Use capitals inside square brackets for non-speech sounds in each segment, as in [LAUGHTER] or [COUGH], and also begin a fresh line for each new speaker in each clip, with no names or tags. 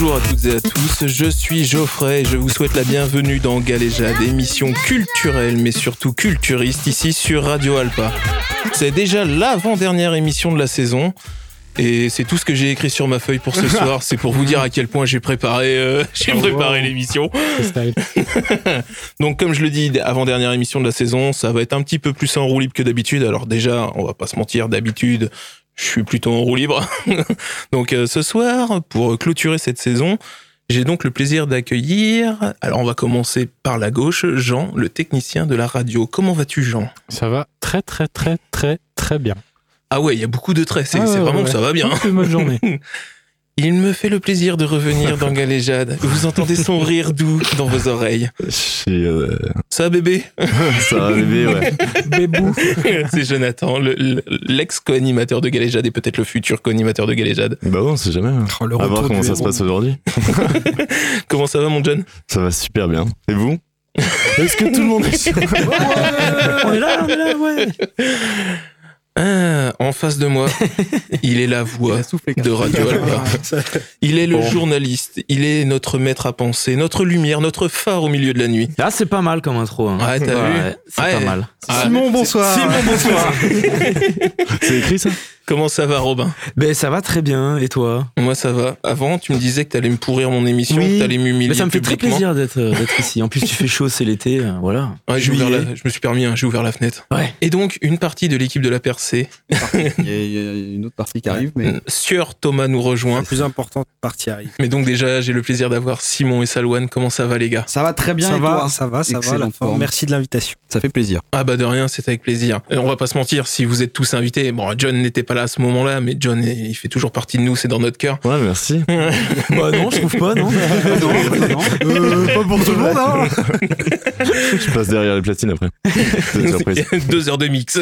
Bonjour à toutes et à tous, je suis Geoffrey et je vous souhaite la bienvenue dans Galéjade, émission culturelle mais surtout culturiste ici sur Radio Alpa. C'est déjà l'avant-dernière émission de la saison. Et c'est tout ce que j'ai écrit sur ma feuille pour ce [LAUGHS] soir. C'est pour vous dire à quel point j'ai préparé, euh, [LAUGHS] j'ai préparé l'émission. [LAUGHS] Donc, comme je le dis, avant-dernière émission de la saison, ça va être un petit peu plus en roue libre que d'habitude. Alors déjà, on va pas se mentir, d'habitude, je suis plutôt en roue libre. [LAUGHS] donc euh, ce soir, pour clôturer cette saison, j'ai donc le plaisir d'accueillir. Alors on va commencer par la gauche, Jean, le technicien de la radio. Comment vas-tu, Jean?
Ça va très très très très très bien.
Ah ouais, il y a beaucoup de traits. C'est
Ah ouais,
vraiment
ouais,
que ça va bien.
Une bonne journée. [LAUGHS]
Il me fait le plaisir de revenir dans Galéjade. Vous entendez son rire doux dans vos oreilles.
C'est euh,
Ça, bébé?
Ça va bébé, ouais.
Bébou. [LAUGHS]
C'est Jonathan, le- le- l'ex-co-animateur de Galéjade et peut-être le futur co-animateur de Galéjade.
Bah bon, on sait jamais. hein.
Oh, le
À voir comment ça se passe aujourd'hui. [LAUGHS]
Comment ça va, mon John?
Ça va super bien. Et vous? Est-ce que tout le monde est [LAUGHS] sur
on est là, on est là, ouais.
Ah, En face de moi, [LAUGHS] il est la voix de Radio Alpa. Il est le
Bon.
journaliste, il est notre maître à penser, notre lumière, notre phare au milieu de la nuit.
Ah, c'est pas mal comme intro. Hein.
Ouais, t'as vu
C'est
Ouais.
pas mal.
Ah,
Simon, bonsoir.
Simon, bonsoir. [LAUGHS] [LAUGHS]
C'est écrit ça?
Comment ça va, Robin?
Ben, ça va très bien. Et toi?
Moi, ça va. Avant, tu me disais que t'allais me pourrir mon émission,
Oui.
que t'allais m'humilier
Mais ça me fait très plaisir d'être euh, d'être ici. En plus, tu fais chaud, c'est l'été. euh, voilà.
Ouais, j'ai ouvert la-
Juillet.
je me suis permis, hein, j'ai ouvert la fenêtre.
Ouais.
Et donc, une partie de l'équipe de la percée,
Il y, a, il y a une autre partie qui arrive, mais
Sieur Thomas nous rejoint.
La plus importante partie arrive.
Mais donc déjà, j'ai le plaisir d'avoir Simon et Salouane. Comment ça va, les gars?
Ça va très bien.
ça
et
va,
toi?
ça va, ça va. La forme. Merci de l'invitation.
Ça fait plaisir.
Ah bah de rien, c'est avec plaisir. Et on va pas se mentir, si vous êtes tous invités, bon, John n'était pas là à ce moment-là, mais John, il fait toujours partie de nous, c'est dans notre cœur.
Ouais, merci. [LAUGHS]
Bah non, je trouve pas, non. [LAUGHS]
pas pour tout le monde, hein. [LAUGHS]
Je passe derrière les platines après.
Deux heures de mix.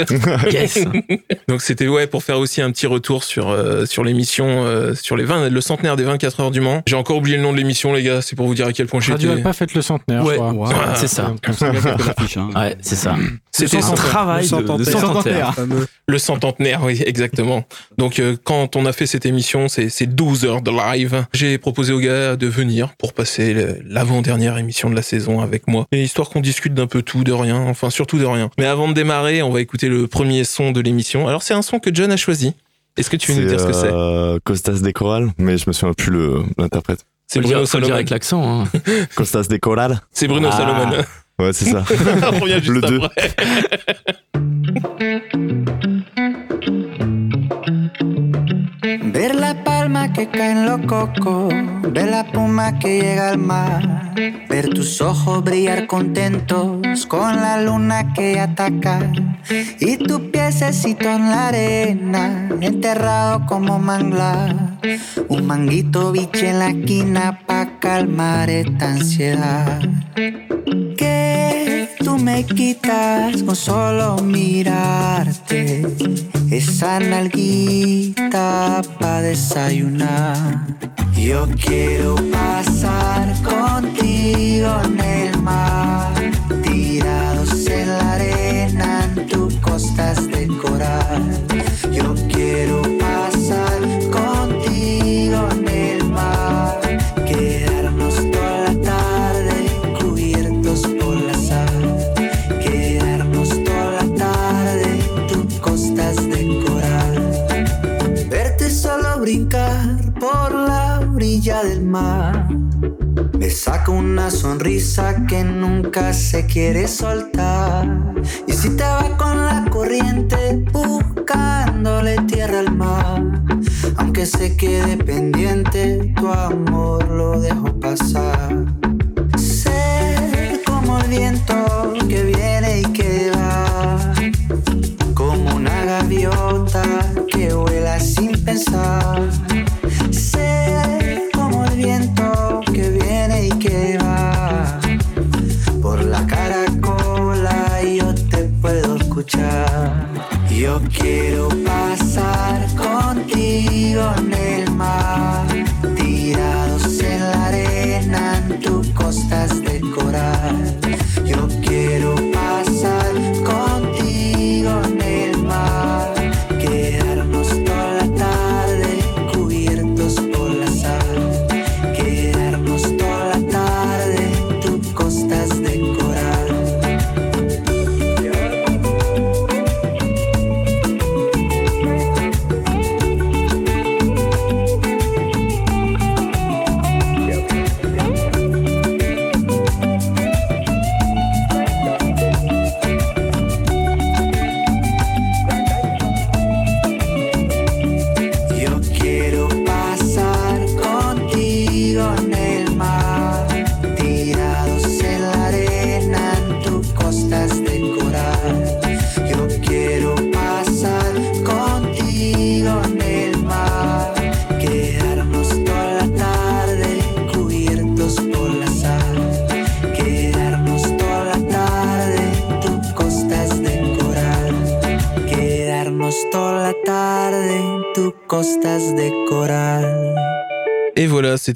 yes.
Donc c'était ouais pour faire aussi un petit retour sur euh, sur l'émission euh, sur les 20 le centenaire des 24 heures du Mans. J'ai encore oublié le nom de l'émission les gars, c'est pour vous dire à quel point
Radio
j'étais.
Alpa fête le centenaire,
Ouais,
je crois.
ouais,
Ah,
c'est ça. Ouais, c'est ça.
C'était
un travail
Le centenaire.
le centenaire, oui, exactement. Donc euh, quand on a fait cette émission, c'est 12 heures de live, j'ai proposé au gars de venir pour passer l'avant-dernière émission de la saison avec moi. Et histoire qu'on discute d'un peu tout, de rien, enfin surtout de rien. Mais avant de démarrer, on va écouter le premier son de l'émission. Alors c'est un son que John a choisi. Est-ce que tu veux nous dire ce que c'est
euh, Costas Decoral, mais je me souviens plus l'interprète.
C'est Bruno
dire,
Salomon.
avec l'accent. Hein. [LAUGHS]
Costas Decoral
C'est Bruno.
Ah.
Salomon.
Ouais, c'est ça. [LAUGHS] le
2. [LAUGHS]
Ver la palma que cae en los cocos, ver la puma que llega al mar, ver tus ojos brillar contentos con la luna que ataca y tu piececito en la arena, enterrado como manglar, un manguito biche en la esquina pa calmar esta ansiedad. Que tú me quitas con solo mirarte esa nalguita pa desayunar. Yo quiero pasar contigo en el mar, tirados en la arena en tus costas de coral. Yo quiero pasar saca una sonrisa que nunca se quiere soltar. Y si te vas con la corriente buscándole tierra al mar, aunque se quede pendiente, tu amor lo dejo pasar. Ser como el viento que viene y que va, como una gaviota que vuela sin pensar. Yo quiero pasar contigo en el mar, tirados en la arena en tus costas de coral. Yo quiero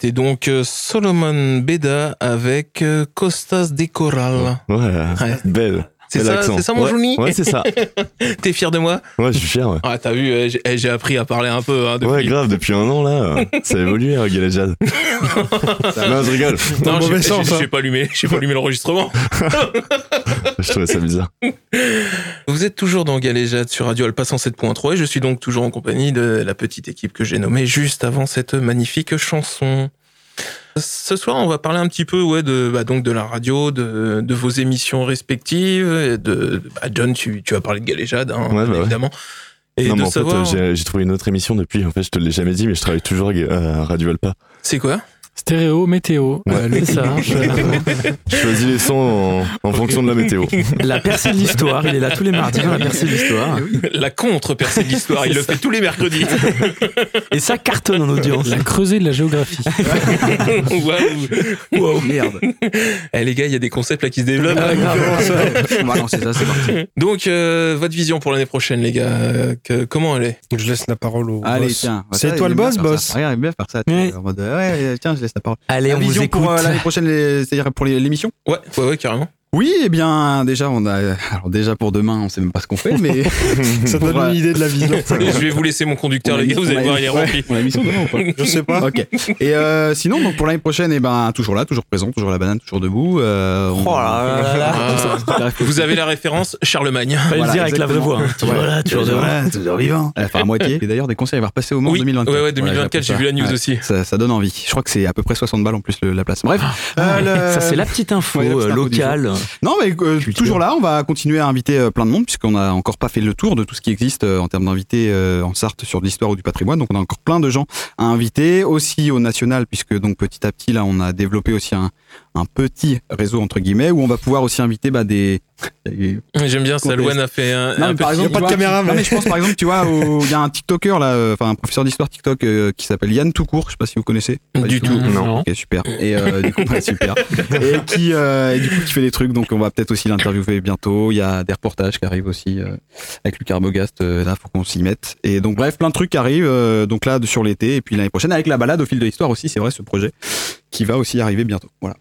c'était donc euh, Solomon Beda avec euh, Costas de Coral.
Ouais,
Ouais.
belle.
C'est ça,
accent.
c'est ça mon
ouais,
Johnny
Ouais, c'est ça. [LAUGHS]
T'es fier de moi?
Ouais, je suis fier, ouais.
Ah, t'as vu, euh, j'ai eh, j'ai appris à parler un peu hein, depuis.
Ouais, grave, depuis un an, là, [LAUGHS] ça a évolué, hein, Galejad. non, je rigole.
Non,
le
j'ai-
hein.
pas allumé, j'ai pas allumé l'enregistrement. [LAUGHS]
Je trouvais ça bizarre.
Vous êtes toujours dans Galéjade sur Radio Alpa 107.3 et je suis donc toujours en compagnie de la petite équipe que j'ai nommée juste avant cette magnifique chanson. Ce soir, on va parler un petit peu ouais, de, bah, donc de la radio, de, de vos émissions respectives. et De, bah, John, tu, tu as parlé de Galéjade, hein,
Ouais, bah ouais.
évidemment. Et
non,
de
mais en
savoir,
fait, euh, j'ai- j'ai trouvé une autre émission depuis. En fait, je te l'ai jamais dit, mais je travaille toujours à Radio Alpa.
c'est quoi?
Stéréo, météo.
Ouais.
Euh,
C'est ça.
Je choisis les sons en, en fonction de la météo.
La percée de l'histoire, il est là tous les mardis dans la percée de l'histoire.
La contre-percée de l'histoire, il le fait tous les mercredis.
Et ça cartonne en audience.
La creusée de la géographie. [LAUGHS]
Waouh
Wow, merde.
Eh les gars, il y a des concepts là qui se développent.
Ah, grave.
On va lancer ça, c'est parti.
Donc, euh, votre vision pour l'année prochaine, les gars, euh, que- comment elle est?
Je laisse la parole au
Allez,
boss.
tiens.
C'est toi le boss, boss.
Regarde, il bien faire ça.
ouais,
tiens, je laisse la parole.
Allez,
La
on vous
vision
écoute.
pour euh, l'année prochaine, les- c'est-à-dire pour les- l'émission?
Ouais, ouais, ouais, carrément.
Oui, eh bien, déjà, on a. Alors, déjà pour demain, on sait même pas ce qu'on fait, mais. [LAUGHS]
Ça donne
euh,
une idée de la vision. [LAUGHS]
Je vais vous laisser mon conducteur, les gars,
mis-
vous allez voir,
mis-
il est [LAUGHS] rempli.
On a mission demain ou pas
Je sais pas.
Ok. Et euh, sinon, donc pour l'année prochaine, eh ben toujours là, toujours présent, toujours la banane, toujours debout. Euh, on-
Oh là là là.
Ah, vous avez la référence Charlemagne.
Fallait
Voilà,
le dire avec la vraie voix. hein. Tu vois, là, toujours devant.
Ouais, toujours vivant. Enfin, à moitié. Et d'ailleurs, des conseils, il va repasser au en
Oui,
2024.
ouais, ouais, 2024, j'ai vu la news aussi.
Ça, ça donne envie. Je crois que c'est à peu près 60 balles en plus la place. Bref. Euh, le-
Ça, c'est la petite info euh, locale.
Non, mais euh, toujours là, on va continuer à inviter euh, plein de monde puisqu'on a encore pas fait le tour de tout ce qui existe euh, en termes d'invités euh, en Sarthe sur de l'histoire ou du patrimoine. Donc on a encore plein de gens à inviter, aussi au national puisque donc petit à petit là on a développé aussi un, un petit réseau entre guillemets où on va pouvoir aussi inviter bah, des
J'aime bien, Salouane a fait un,
non,
un
mais par exemple,
pas de caméra,
non,
mais-
je pense par exemple, tu vois, il y a un TikToker là, euh, enfin un professeur d'histoire TikTok euh, qui s'appelle Yann Toucourt, je sais pas si vous connaissez. Pas
Du tout.
Non.
Ok, super. Et euh, du coup, super. [LAUGHS] Et qui, euh, et du coup, qui fait des trucs. Donc, on va peut-être aussi l'interviewer bientôt. Il y a des reportages qui arrivent aussi euh, avec Luc Arbogast. Euh, là, faut qu'on s'y mette. Et donc, bref, plein de trucs qui arrivent. euh, donc là, sur l'été et puis l'année prochaine avec la balade au fil de l'histoire aussi. C'est vrai, ce projet qui va aussi arriver bientôt. Voilà.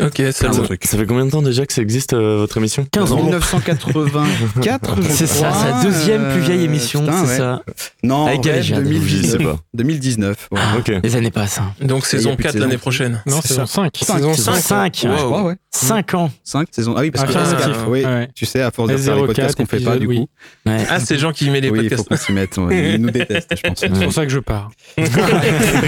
Ok,
trucs.
Ça fait combien de temps déjà que ça existe, euh, votre émission
15 ans.
1984. je
C'est ça, sa deuxième plus vieille
Euh,
émission, c'est
ouais.
ça.
Non,
Avec
ouais,
Galéjade.
Je sais
2019.
pas.
2019. voilà.
Ok.
Les années passent. hein.
Donc saison
plus de
4
saison.
l'année prochaine.
Non, saison 5.
Saison
Saison
5.
5.
Je crois, ouais.
5 ans.
5 saisons. Ah oui, parce
Ah,
que
cumulatif.
oui,
Ouais.
tu sais, à force de faire les
04
podcasts qu'on fait pas, du coup.
Ouais.
Ah, c'est Jean qui met les
Oui, il faut
podcasts.
qu'on s'y mette. ouais. Ils nous détestent, je pense. [LAUGHS]
C'est pour ça que je pars. [LAUGHS]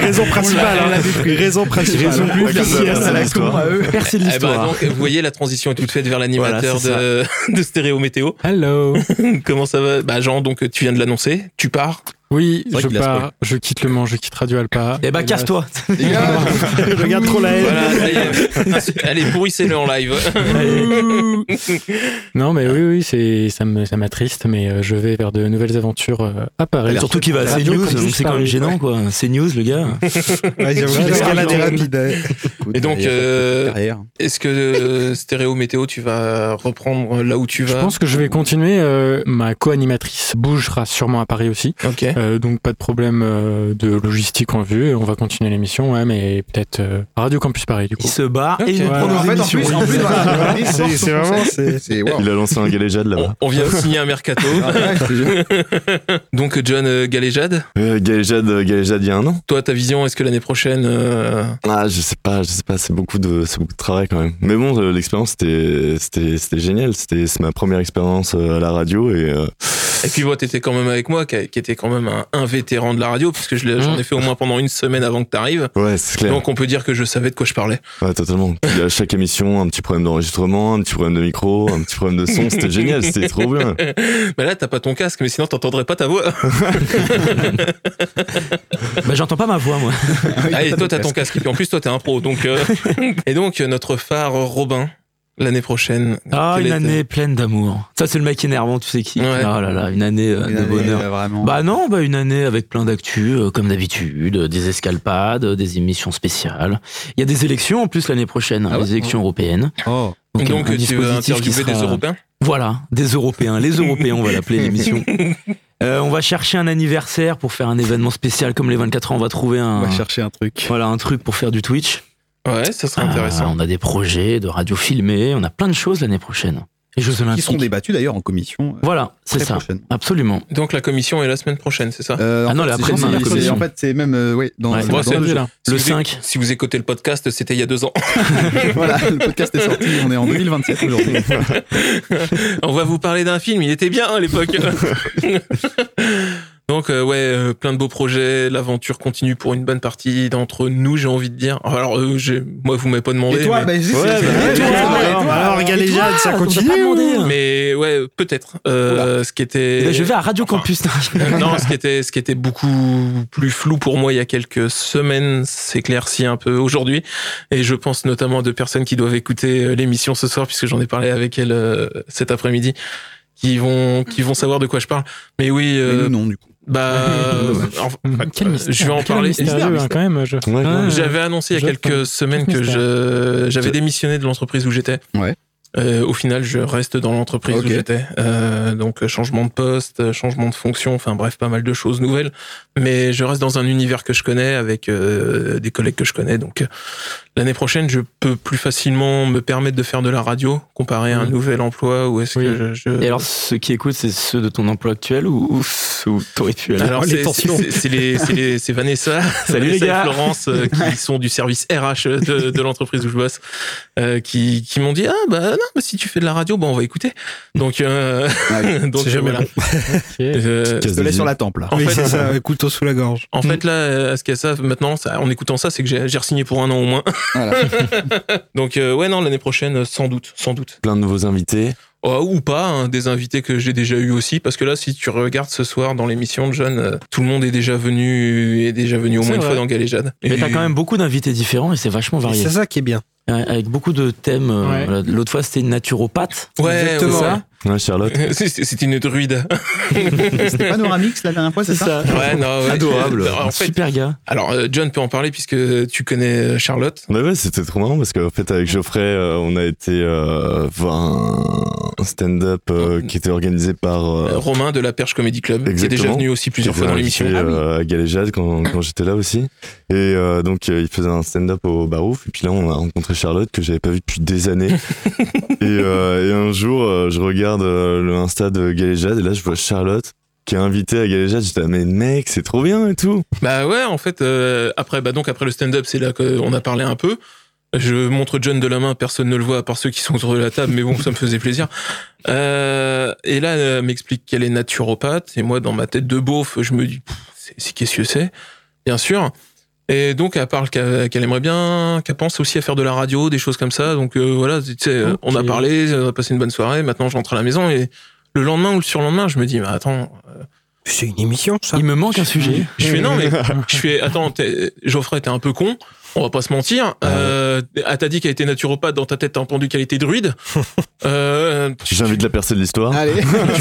Raison principale. hein. Raison principale.
Raison plus
Ouais,
à la con à eux.
Percée de
Eh ben,
l'histoire.
donc, vous voyez, la transition est toute faite vers l'animateur
Voilà,
de, [LAUGHS] de Stéréo Météo.
Hello. [LAUGHS]
Comment ça va? Bah, Jean, donc tu viens de l'annoncer. Tu pars.
Oui, je pars. Je quitte le Mans, je quitte Radio Alpa.
Eh bah, casse-toi. [LAUGHS]
Je [LAUGHS] regarde trop la haine.
Voilà. Allez, pourrissez-le en live. [LAUGHS]
Non, mais oui, oui, c'est ça me ça m'attriste, mais euh, je vais vers de nouvelles aventures euh, à Paris.
Surtout qu'il va à CNews, donc c'est quand même gênant, quoi. CNews, le gars.
Ouais, j'avoue,
Ouais, ouais, ouais.
rapide. ouais.
Et donc, euh. Est-ce que Stéréo Météo, tu vas reprendre là où tu
Je
vas
pense que je vais continuer. euh, ma co-animatrice bougera sûrement à Paris aussi.
Ok.
Euh, donc pas de problème euh, de logistique en vue. On va continuer l'émission, ouais, mais peut-être euh, Radio Campus Paris du coup.
Il se barre et il
Ouais.
prend
En
nos
fait, en
émissions.
plus, en plus,
C'est vraiment
wow.
Il a lancé un galéjade là-bas.
on vient de signer un mercato.
Ah. [LAUGHS]
Donc, John euh, Galéjade,
Euh, galéjade, galéjade il y a un an.
toi, ta vision, est-ce que l'année prochaine. euh,
Ah, je sais pas, je sais pas, c'est beaucoup de, c'est beaucoup de travail quand même. Mais bon, l'expérience c'était, c'était, c'était génial. C'était, c'est ma première expérience à la radio et euh,
Et puis, moi, t'étais quand même avec moi, qui était quand même un, un vétéran de la radio, puisque je l'ai- j'en ai fait au moins pendant une semaine avant que t'arrives.
ouais, c'est clair.
Donc, on peut dire que je savais de quoi je parlais.
Ouais, totalement. Puis à chaque émission, un petit problème d'enregistrement, un petit problème de micro, un petit problème de son. [LAUGHS] C'était génial, c'était trop bien.
Mais là, t'as pas ton casque, mais sinon, t'entendrais pas ta voix. [LAUGHS]
Bah, j'entends pas ma voix, moi.
Ah, et [LAUGHS] toi, t'as ton casque. Et puis, en plus, toi, t'es un pro. Donc, euh, Et donc, euh, notre phare Robin, l'année prochaine.
Ah, une
était-
année pleine d'amour. Ça, c'est le mec énervant, tu sais qui.
Ouais.
Ah là là, une année euh,
Une
de
année,
bonheur.
euh, Vraiment.
Bah non, bah une année avec plein d'actu, euh, comme d'habitude, euh, des escalpades, euh, des émissions spéciales. Il y a des élections en plus l'année prochaine, hein,
Ah ouais
les élections européennes.
Oh.
Donc,
un- un
tu vas
dispositif qui
interviewer des Européens
Voilà, des Européens. Les Européens, on va l'appeler l'émission. [LAUGHS] Euh, on va chercher un anniversaire pour faire un événement spécial comme les 24 ans. On va trouver un,
On va chercher un truc.
voilà, un truc pour faire du Twitch.
Ouais, ça serait
Ah,
intéressant.
on a des projets de radio filmée. On a plein de choses l'année prochaine. Les Jeux
Qui
Olympiques.
seront débattus d'ailleurs en commission. euh,
Voilà, c'est ça.
prochaine.
Absolument.
Donc la commission est la semaine prochaine, c'est ça
Euh,
Ah non,
fait,
la commission.
En fait, c'est même, euh, oui, dans,
Ouais.
dans-
Bon,
dans
c'est
le jeu.
là.
Si
Le
vous é-
5.
Si vous écoutez le podcast, c'était il y a deux ans. [LAUGHS]
voilà, le podcast est sorti, on est en 2027 aujourd'hui. [LAUGHS]
On va vous parler d'un film, il était bien à l'époque. [LAUGHS] Donc euh, ouais, euh, plein de beaux projets, l'aventure continue pour une bonne partie d'entre nous, j'ai envie de dire. Alors euh, j'ai- moi vous m'avez pas demandé.
Et toi,
mais...
bah,
Ouais, bah,
toi,
alors, ça continue
pas demandé, hein.
Mais ouais, peut-être. Euh, ce qui était.
Je vais à Radio
Enfin,
Campus.
Euh, non, ce qui était, ce qui était beaucoup plus flou pour moi il y a quelques semaines s'éclaircit un peu aujourd'hui. Et je pense notamment à deux personnes qui doivent écouter euh, l'émission ce soir, puisque j'en ai parlé avec elles euh, cet après-midi, qui vont, qui vont savoir de quoi je parle. Mais oui,
Mais
euh,
nous, non, du coup.
Bah, [LAUGHS] enfin,
Quel
euh,
mystère.
je vais en parler.
hein, quand même. Je...
Ouais,
J'avais annoncé il y a quelques semaines que j'avais démissionné de l'entreprise où j'étais.
Ouais.
Euh, au final, je reste dans l'entreprise où j'étais. Euh, donc, changement de poste, changement de fonction, enfin bref, pas mal de choses nouvelles. Mais je reste dans un univers que je connais, avec euh, des collègues que je connais. Donc, euh, l'année prochaine, je peux plus facilement me permettre de faire de la radio comparé à un nouvel emploi. Ou est-ce
Oui.
que je, je-
Et alors, ceux qui écoutent, c'est ceux de ton emploi actuel ou, ou où t'aurais pu aller
Alors,
les
c'est-
tensions.
c'est c'est les, c'est les- c'est Vanessa, [LAUGHS]
Salut les
Vanessa et
gars.
Florence euh, qui [LAUGHS] sont du service RH de, de l'entreprise où je bosse, euh, qui, qui m'ont dit ah bah non, mais si tu fais de la radio, bon on va écouter. Donc euh, [LAUGHS] donc
jamais. [LAUGHS]
Euh,
Je te laisse sur la tempe, là.
en
oui,
fait,
c'est ça, couteau sous la gorge.
en fait là, euh, à ce qu'il y a ça maintenant, ça, en écoutant ça, c'est que j'ai re-signé pour un an au moins.
Voilà. [LAUGHS]
Donc euh, ouais non l'année prochaine, euh, sans doute, sans doute.
Plein de nouveaux invités.
Oh, ou pas, hein, des invités que j'ai déjà eu aussi, parce que là, si tu regardes ce soir dans l'émission de John, euh, tout le monde est déjà venu, est déjà venu au moins une fois dans Galéjade.
Mais t'as quand même beaucoup d'invités différents et c'est vachement varié.
C'est ça qui est bien.
Avec beaucoup de thèmes. euh,
Ouais.
voilà. L'autre fois, c'était une naturopathe.
Ouais,
Exactement.
ouais,
ça
Ouais, Charlotte. [LAUGHS]
c'est une druide. [LAUGHS]
C'était pas Noramix la dernière fois, c'est ça
Ouais, non, ouais.
Adorable.
En fait,
Super gars.
alors euh, John peut en parler puisque tu connais euh, Charlotte.
Ouais, ouais, c'était trop marrant parce qu'en fait, avec Geoffrey, euh, on a été euh, voir un stand-up euh, qui était organisé par.
Romain de la Perche Comedy Club, qui est
Exactement.
déjà venu aussi plusieurs fois dans l'émission.
Ah oui.
à Galéjade quand, quand j'étais là aussi. Et euh, donc, euh, il faisait un stand-up au Barouf. Et puis là, on a rencontré Charlotte que j'avais pas vu depuis des années. [LAUGHS] et, euh, et un jour, euh, je regarde euh, le Insta de Galéjade et là, je vois Charlotte qui est invitée à Galéjade. J'étais, ah, mais mec, c'est trop bien et tout.
Bah ouais, en fait, après, bah donc après le stand-up, c'est là qu'on a parlé un peu. Je montre John de la main, personne ne le voit à part ceux qui sont autour de la table, mais bon, ça me faisait plaisir. Euh, et là, elle m'explique qu'elle est naturopathe, et moi, dans ma tête de beauf, je me dis, c'est- qu'est-ce que c'est? Bien sûr. Et donc, elle parle qu'elle aimerait bien, qu'elle pense aussi à faire de la radio, des choses comme ça. Donc euh, voilà, tu sais, euh, on a parlé, on a passé une bonne soirée. Maintenant, je rentre à la maison et le lendemain ou le surlendemain, je me dis, mais attends,
C'est une émission, ça.
Il me manque un sujet.
je fais non, mais je fais attends, t'es- Geoffrey, t'es un peu con. On va pas se mentir. Euh, ah, t'as dit qu'elle était naturopathe, dans ta tête, t'as entendu qu'elle était druide. [LAUGHS] Euh,
J'invite la percée de l'histoire.
Allez,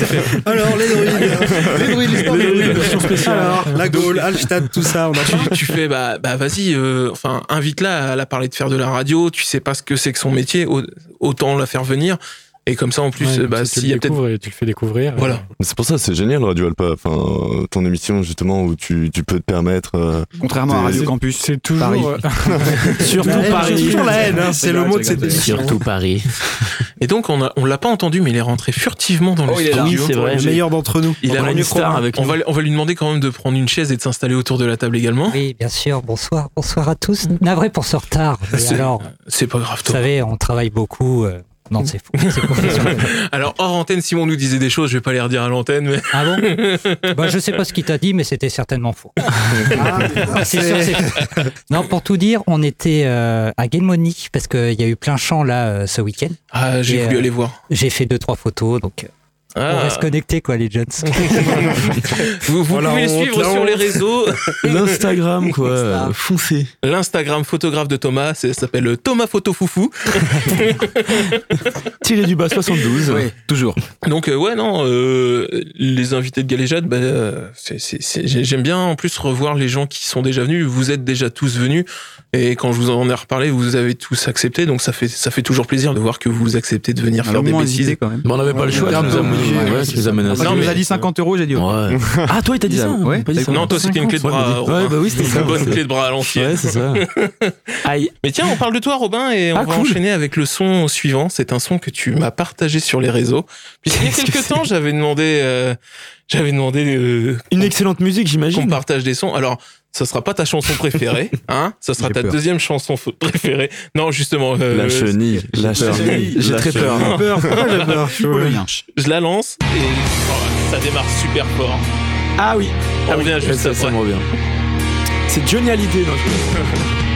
[LAUGHS]
Alors, les druides. [LAUGHS]
les druides, l'histoire des druides.
Alors, la Gaule, Hallstatt, tout ça, on a
tu, tu fais bah bah vas-y, euh, enfin invite-la. Elle a parlé de faire de la radio. Tu sais pas ce que c'est que son métier. au- Autant la faire venir. Et comme ça, en plus,
Ouais,
bah
tu
s'il
le
y a peut-être
découvres et tu le fais découvrir.
Voilà.
C'est pour ça, c'est génial Radio Alpa. Enfin, euh, ton émission justement où tu, tu peux te permettre. euh,
Contrairement à Radio
C'est-
Campus.
C'est toujours.
Paris.
euh, [LAUGHS] [LAUGHS]
Surtout
La
Paris.
j'ai toujours la haine, hein, c'est le mot de cette émission.
Surtout Paris. [LAUGHS]
Et donc on a on l'a pas entendu, mais il est rentré furtivement dans le
Oh, là.
studio.
Oui, c'est vrai.
Le meilleur d'entre nous.
Il a
On
une
une star avec
On
nous.
va on va lui demander quand même de prendre une chaise et de s'installer autour de la table également.
Oui, bien sûr. Bonsoir, bonsoir à tous. Navré pour ce retard. Mais
C'est-
alors,
C'est pas grave.
vous savez, on travaille beaucoup. Non, c'est faux. C'est professionnel. [LAUGHS]
Alors hors antenne, Simon nous disait des choses, je vais pas les redire à l'antenne, mais
Ah bon? Bah, Je sais pas ce qu'il t'a dit, mais c'était certainement faux. Ah, c'est sûr, c'est faux. Non, pour tout dire, on était euh, à Guillemony parce qu'il y a eu plein champ là euh, ce week-end.
ah, j'ai
Et,
voulu
euh,
aller voir.
J'ai fait deux trois photos, donc ah. On reste connecté quoi les Jones. [LAUGHS]
vous, vous pouvez les suivre sur les réseaux. [LAUGHS]
L'Instagram quoi, foncez.
L'Instagram photographe de Thomas, ça s'appelle euh, Thomas Photo Foufou. [LAUGHS]
Tiré du bas 72,
toujours.
Donc euh, ouais non, euh, les invités de Galéjade, bah, j'aime bien en plus revoir les gens qui sont déjà venus. Vous êtes déjà tous venus et quand je vous en ai reparlé, vous avez tous accepté. Donc ça fait ça fait toujours plaisir de voir que vous acceptez de venir faire des bêtises.
Quand même.
Mais on n'avait pas le choix
ouais,
c'est
a dit 50 euros, j'ai dit. [LAUGHS]
Ah, toi, il t'a dit ça
Non, toi, c'était une clé de bras.
Ouais, bah oui, c'était
une bonne clé de bras à l'ancienne. [LAUGHS]
Aïe.
Mais tiens, on parle de toi, Robin, et on
ah,
va enchaîner avec le son suivant. C'est un son que tu m'as partagé sur les réseaux. Il y a quelques temps, j'avais demandé, euh, j'avais demandé. Euh,
une excellente musique, j'imagine.
Qu'on partage des sons. Alors, ça sera pas ta chanson préférée, [LAUGHS] hein? Ce sera ta deuxième chanson préférée. Non, justement. Euh,
la chenille. La chenille.
J'ai très peur.
J'ai peur. [LAUGHS]
Je la lance et oh, ça démarre super fort.
Ah oui.
On revient
ah oui.
juste après.
C'est Johnny Hallyday. [LAUGHS]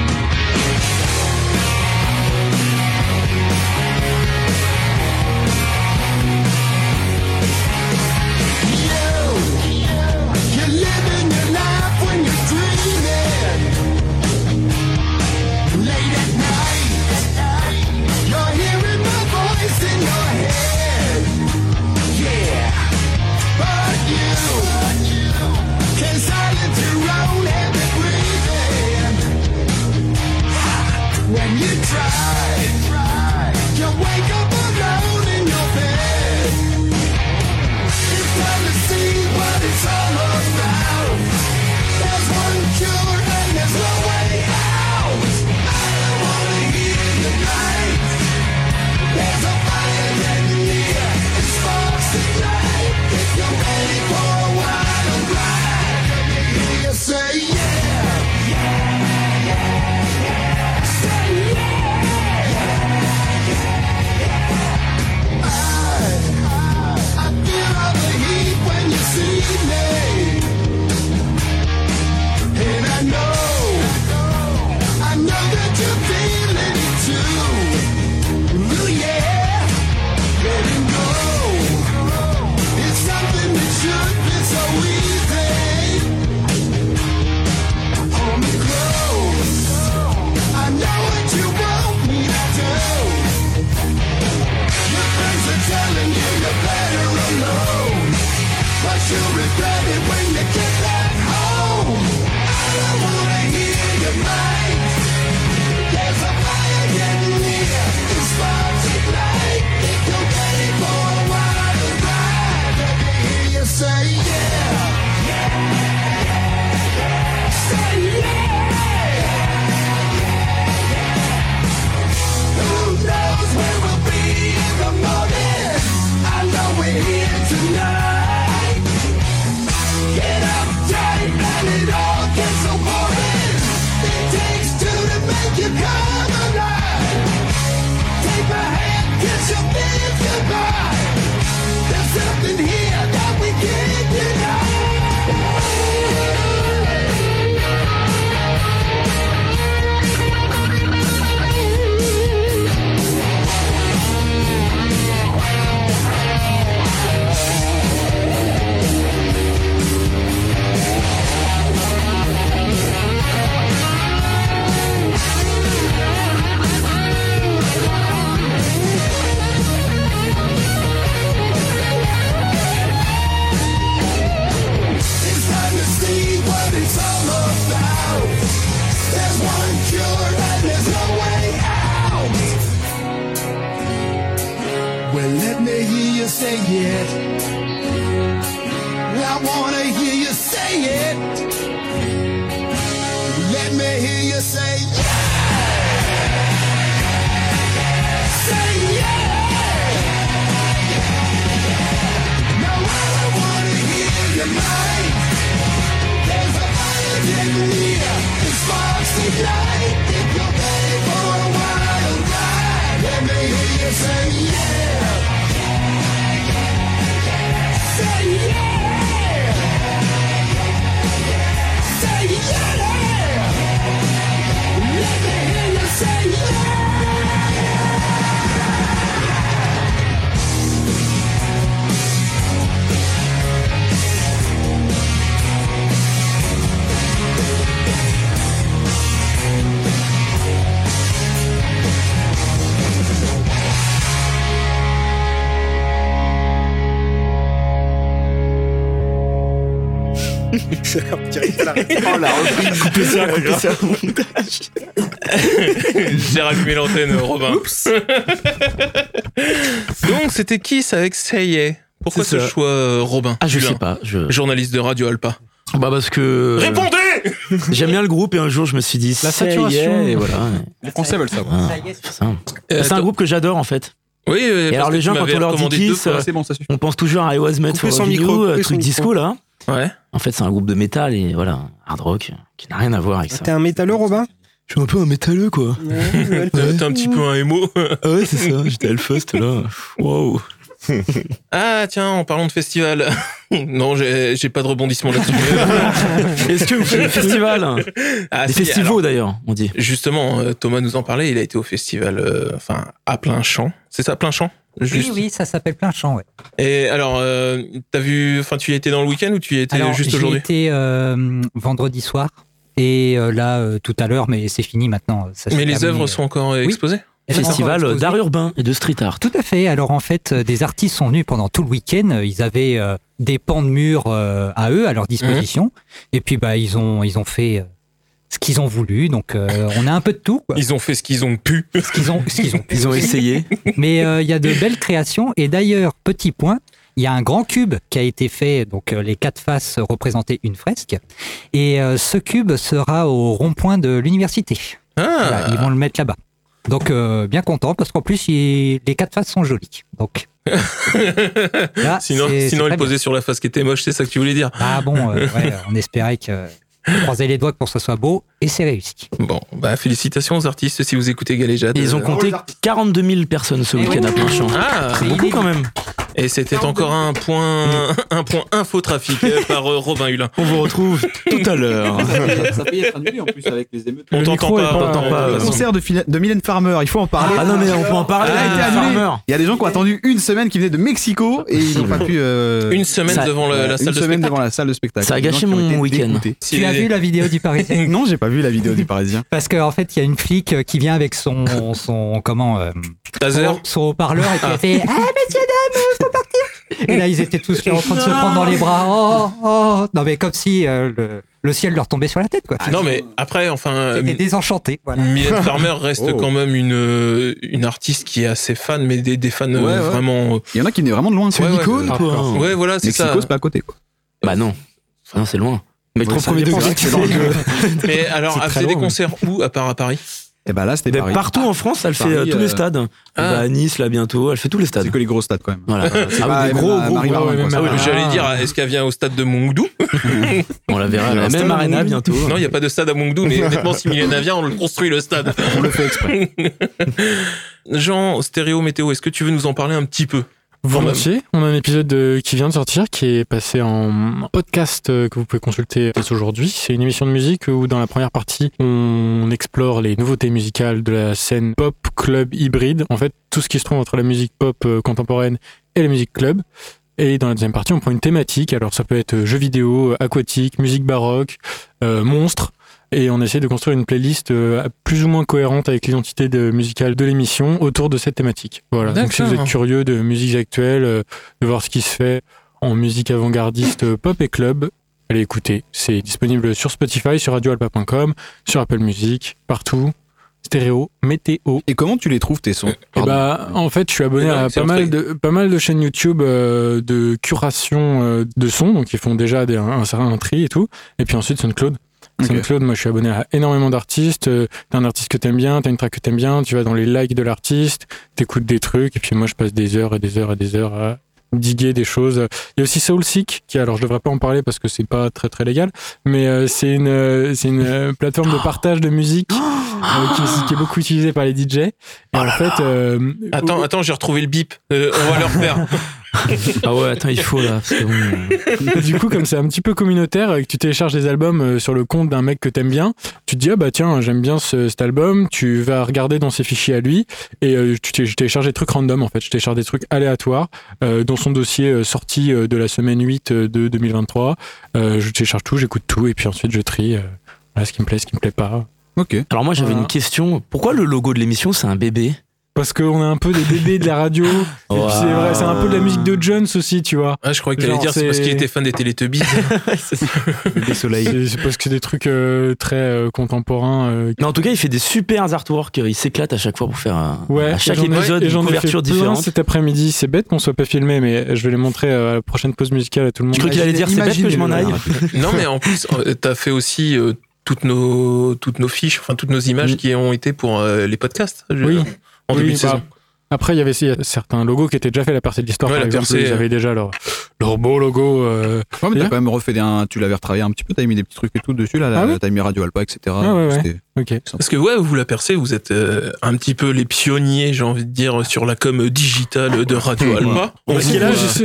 couper ça, au montage.
J'ai rallumé l'antenne, Robin. Oups. Donc, c'était Kiss avec Seye. Pourquoi ce choix, euh, Robin
Ah, je sais pas.
Journaliste de Radio Alpa.
Bah parce que.
Répondez [LAUGHS]
J'aime bien le groupe et un jour je me suis dit.
La saturation.
Et voilà.
Les Français veulent savoir.
Ah, c'est un groupe que j'adore en fait.
Oui,
et alors les gens quand on leur dit Kiss, euh,
ah,
on pense toujours à I Was Made for
micro,
euh, truc disco là.
Ouais.
En fait c'est un groupe de métal et voilà, hard rock qui n'a rien à voir avec ça.
T'es un métalleux, Robin?
Je suis un peu un métalleux quoi.
T'es t'es un petit peu un émo.
Ah ouais c'est ça, j'étais Hellfest là. Wow. [LAUGHS]
Ah, tiens, en parlant de festival. [LAUGHS] non, j'ai pas de rebondissement là-dessus. [LAUGHS]
Est-ce que vous faites des festivals
Ah,
Des
si,
festivals d'ailleurs, on dit.
Justement, euh, Thomas nous en parlait. Il a été au festival, euh, enfin, à plein champ. C'est ça, plein champ Juste.
oui, ça s'appelle plein champ, ouais.
Et alors, euh, t'as vu, enfin, tu y étais dans le week-end ou tu y étais
Alors,
juste
j'y
aujourd'hui
étais euh, vendredi soir. Et euh, là, euh, tout à l'heure, mais c'est fini maintenant. ça
Mais les œuvres sont encore exposées
Festival d'art urbain et de street art.
Tout à fait. Alors en fait, des artistes sont venus pendant tout le week-end. Ils avaient euh, des pans de murs euh, à eux, à leur disposition.
Mhm.
Et puis bah ils ont ils ont fait euh, ce qu'ils ont voulu. Donc euh, on a un peu de tout. quoi.
Ils ont fait ce qu'ils ont pu.
Ce qu'ils ont ce qu'ils ont.
Ils ont essayé.
Mais euh, il y a de belles créations. Et d'ailleurs, petit point, il y a un grand cube qui a été fait. Donc euh, les quatre faces représentaient une fresque. Et euh, ce cube sera au rond-point de l'université. Voilà, ils
Ah,
vont le mettre là-bas. Donc euh, bien content parce qu'en plus il- les quatre faces sont jolies. Donc [LAUGHS] là,
sinon, sinon il posait sur la face qui était moche, c'est ça que tu voulais dire
Ah bon, euh, ouais, on espérait que croiser les doigts pour que ce soit beau et c'est réussi.
Bon, bah félicitations aux artistes si vous écoutez Galéjade.
Et ils ont
Euh,
compté 42 000 personnes ce
Et
week-end
oui.
à plein champ.
Ah,
C'est beaucoup quand même.
et c'était encore un point, [LAUGHS] un point infotrafic euh, par euh, Robin Hulin.
On vous retrouve tout à l'heure. [LAUGHS]
Ça y être annulé en plus avec les émeutes.
On t'entend pas,
pas-
on t'entend
pas,
pas.
Le concert de, de Mylène Farmer, il faut en parler.
Ah non mais on peut en parler.
Elle a été
Mylène
annulée.
Farmer.
Il y a des gens qui ont attendu une semaine qui venaient de Mexico et ils n'ont pas pu. euh,
Une semaine
Ça-
devant la, la
une
salle de
semaine
spectacle.
devant la salle de spectacle.
Ça a gâché mon week-end.
tu as vu la vidéo du Parisien?
Non, j'ai pas vu la vidéo du Parisien.
Parce qu'en fait, il y a une flic euh, qui vient avec son [LAUGHS] son comment euh,
Taser
son, haut-parleur et qui
Ah.
a fait Ah messieurs dames, faut partir. Et là, ils étaient tous là en train de se prendre dans les bras. Oh oh non mais comme si euh, le, le ciel leur tombait sur la tête quoi.
Non mais après, enfin,
C'était désenchanté. Voilà.
Mylène [LAUGHS] Farmer reste
Oh.
quand même une euh, une artiste qui est assez fan, mais des, des fans euh,
Ouais, ouais.
vraiment. euh,
Il y en a qui venaient vraiment de loin.
C'est une icône,
quoi.
Ouais, voilà, c'est ça.
c'est pas à côté. Quoi.
Bah non. Non c'est loin. Mais
ça
premier degré,
c'est. [LAUGHS]
Mais alors, elle fait des concerts où à part à Paris
Et bah là, c'était
Eh ben,
Paris.
Partout en France, elle fait euh, tous les
euh,
stades.
Ah.
Bah, à Nice là bientôt, elle fait tous les stades.
C'est que les gros stades quand même.
Voilà.
C'est
Ah des gros,
à
gros,
Marie
gros.
Ouais, à-. Ah.
J'allais dire, est-ce qu'elle vient au stade de Mongdou [LAUGHS]
On la verra à la même
à
arena bientôt.
Non, il n'y a pas de stade à Mongdou, mais honnêtement, si Mylène vient, on le construit le stade.
On le fait exprès. [LAUGHS]
Jean, stéréo météo, est-ce que tu veux nous en parler un petit peu?
Volontiers. On a un épisode euh, qui vient de sortir, qui est passé en podcast euh, que vous pouvez consulter aujourd'hui. C'est une émission de musique où dans la première partie, on explore les nouveautés musicales de la scène pop club hybride. En fait, tout ce qui se trouve entre la musique pop euh, contemporaine et la musique club. Et dans la deuxième partie, on prend une thématique. Alors ça peut être jeux vidéo, aquatique, musique baroque, euh, monstres. Et on essaie de construire une playlist euh, plus ou moins cohérente avec l'identité de- musicale de l'émission autour de cette thématique. Voilà. Donc si vous êtes curieux de musique actuelle, euh, de voir ce qui se fait en musique avant-gardiste euh, pop et club, allez écouter. C'est disponible sur Spotify, sur radioalpa.com, sur Apple Music, partout. Stéréo, météo.
Et comment tu les trouves tes sons?
Bah, en fait, je suis abonné
Non,
à
c'est
pas
un
mal, de, pas mal de chaînes YouTube euh, de curation euh, de sons, donc ils font déjà des, un, un certain tri et tout. Et puis ensuite, SoundCloud.
Ok.
SoundCloud, moi je suis abonné à énormément d'artistes. Euh, T'as un artiste que t'aimes bien, t'as une track que t'aimes bien, tu vas dans les likes de l'artiste, t'écoutes des trucs, et puis moi je passe des heures et des heures et des heures à diguer des choses. Il y a aussi Soulseek, qui alors je devrais pas en parler parce que c'est pas très très légal, mais euh, c'est une, euh, c'est une euh, plateforme de partage de musique euh, qui, qui est beaucoup utilisée par les DJ. Et en fait, euh,
Attends, attends, j'ai retrouvé le bip. Euh, on va le refaire. [LAUGHS] [LAUGHS]
Ah ouais, attends, il faut là. bon,
du coup, comme c'est un petit peu communautaire et que tu télécharges des albums euh, sur le compte d'un mec que t'aimes bien, tu te dis ah bah tiens j'aime bien ce- cet album, tu vas regarder dans ses fichiers à lui et euh, tu té- je télécharge des trucs random en fait, je télécharge des trucs aléatoires euh, dans son dossier euh, sorti euh, de la semaine 8 euh, de 2023. Euh, je télécharge tout, j'écoute tout et puis ensuite je trie euh, voilà, ce qui me plaît, ce qui me plaît pas.
Ok.
Alors moi j'avais
Voilà.
une question. Pourquoi le logo de l'émission c'est un bébé?
Parce qu'on est un peu des bébés de la radio. [LAUGHS] Et puis c'est vrai, c'est un peu de la musique de Jones aussi, tu vois.
Ah, je croyais que t'allais dire c'est parce qu'il était fan des Télétubbies. [LAUGHS] [LAUGHS]
Des soleils.
C'est c'est parce que c'est des trucs euh, très euh, contemporains. euh,
Mais en tout cas, il fait des super artworks. Il s'éclate à chaque fois pour faire un-
Ouais,
à chaque épisode
et
une
j'en ai fait
couverture différente.
cet après-midi. C'est bête qu'on soit pas filmé, mais je vais les montrer à la prochaine pause musicale à tout le monde.
Je crois qu'il allait dire c'est bête que je m'en aille.
non, mais en plus, euh, t'as fait aussi euh, toutes nos toutes nos fiches, enfin toutes nos images
Mm.
qui ont été pour euh, les podcasts. je-
Oui.
En
Oui,
début de
bah,
saison.
Après, il y avait certains logos qui étaient déjà faits, la percée de l'histoire,
Ouais,
par
la
exemple.
percée,
Ils avaient déjà leur, leur beau logo. euh,
Ouais, mais t'as quand même refait des, un- tu l'avais retravaillé un petit peu, t'as mis des petits trucs et tout dessus, là,
Ah oui
t'as mis Radio Alpa, etc.
Ah ouais.
Parce que ouais, vous la percez, vous êtes euh, un petit peu les pionniers, j'ai envie de dire, sur la com digitale de Radio Alpa. On
Parce que là, je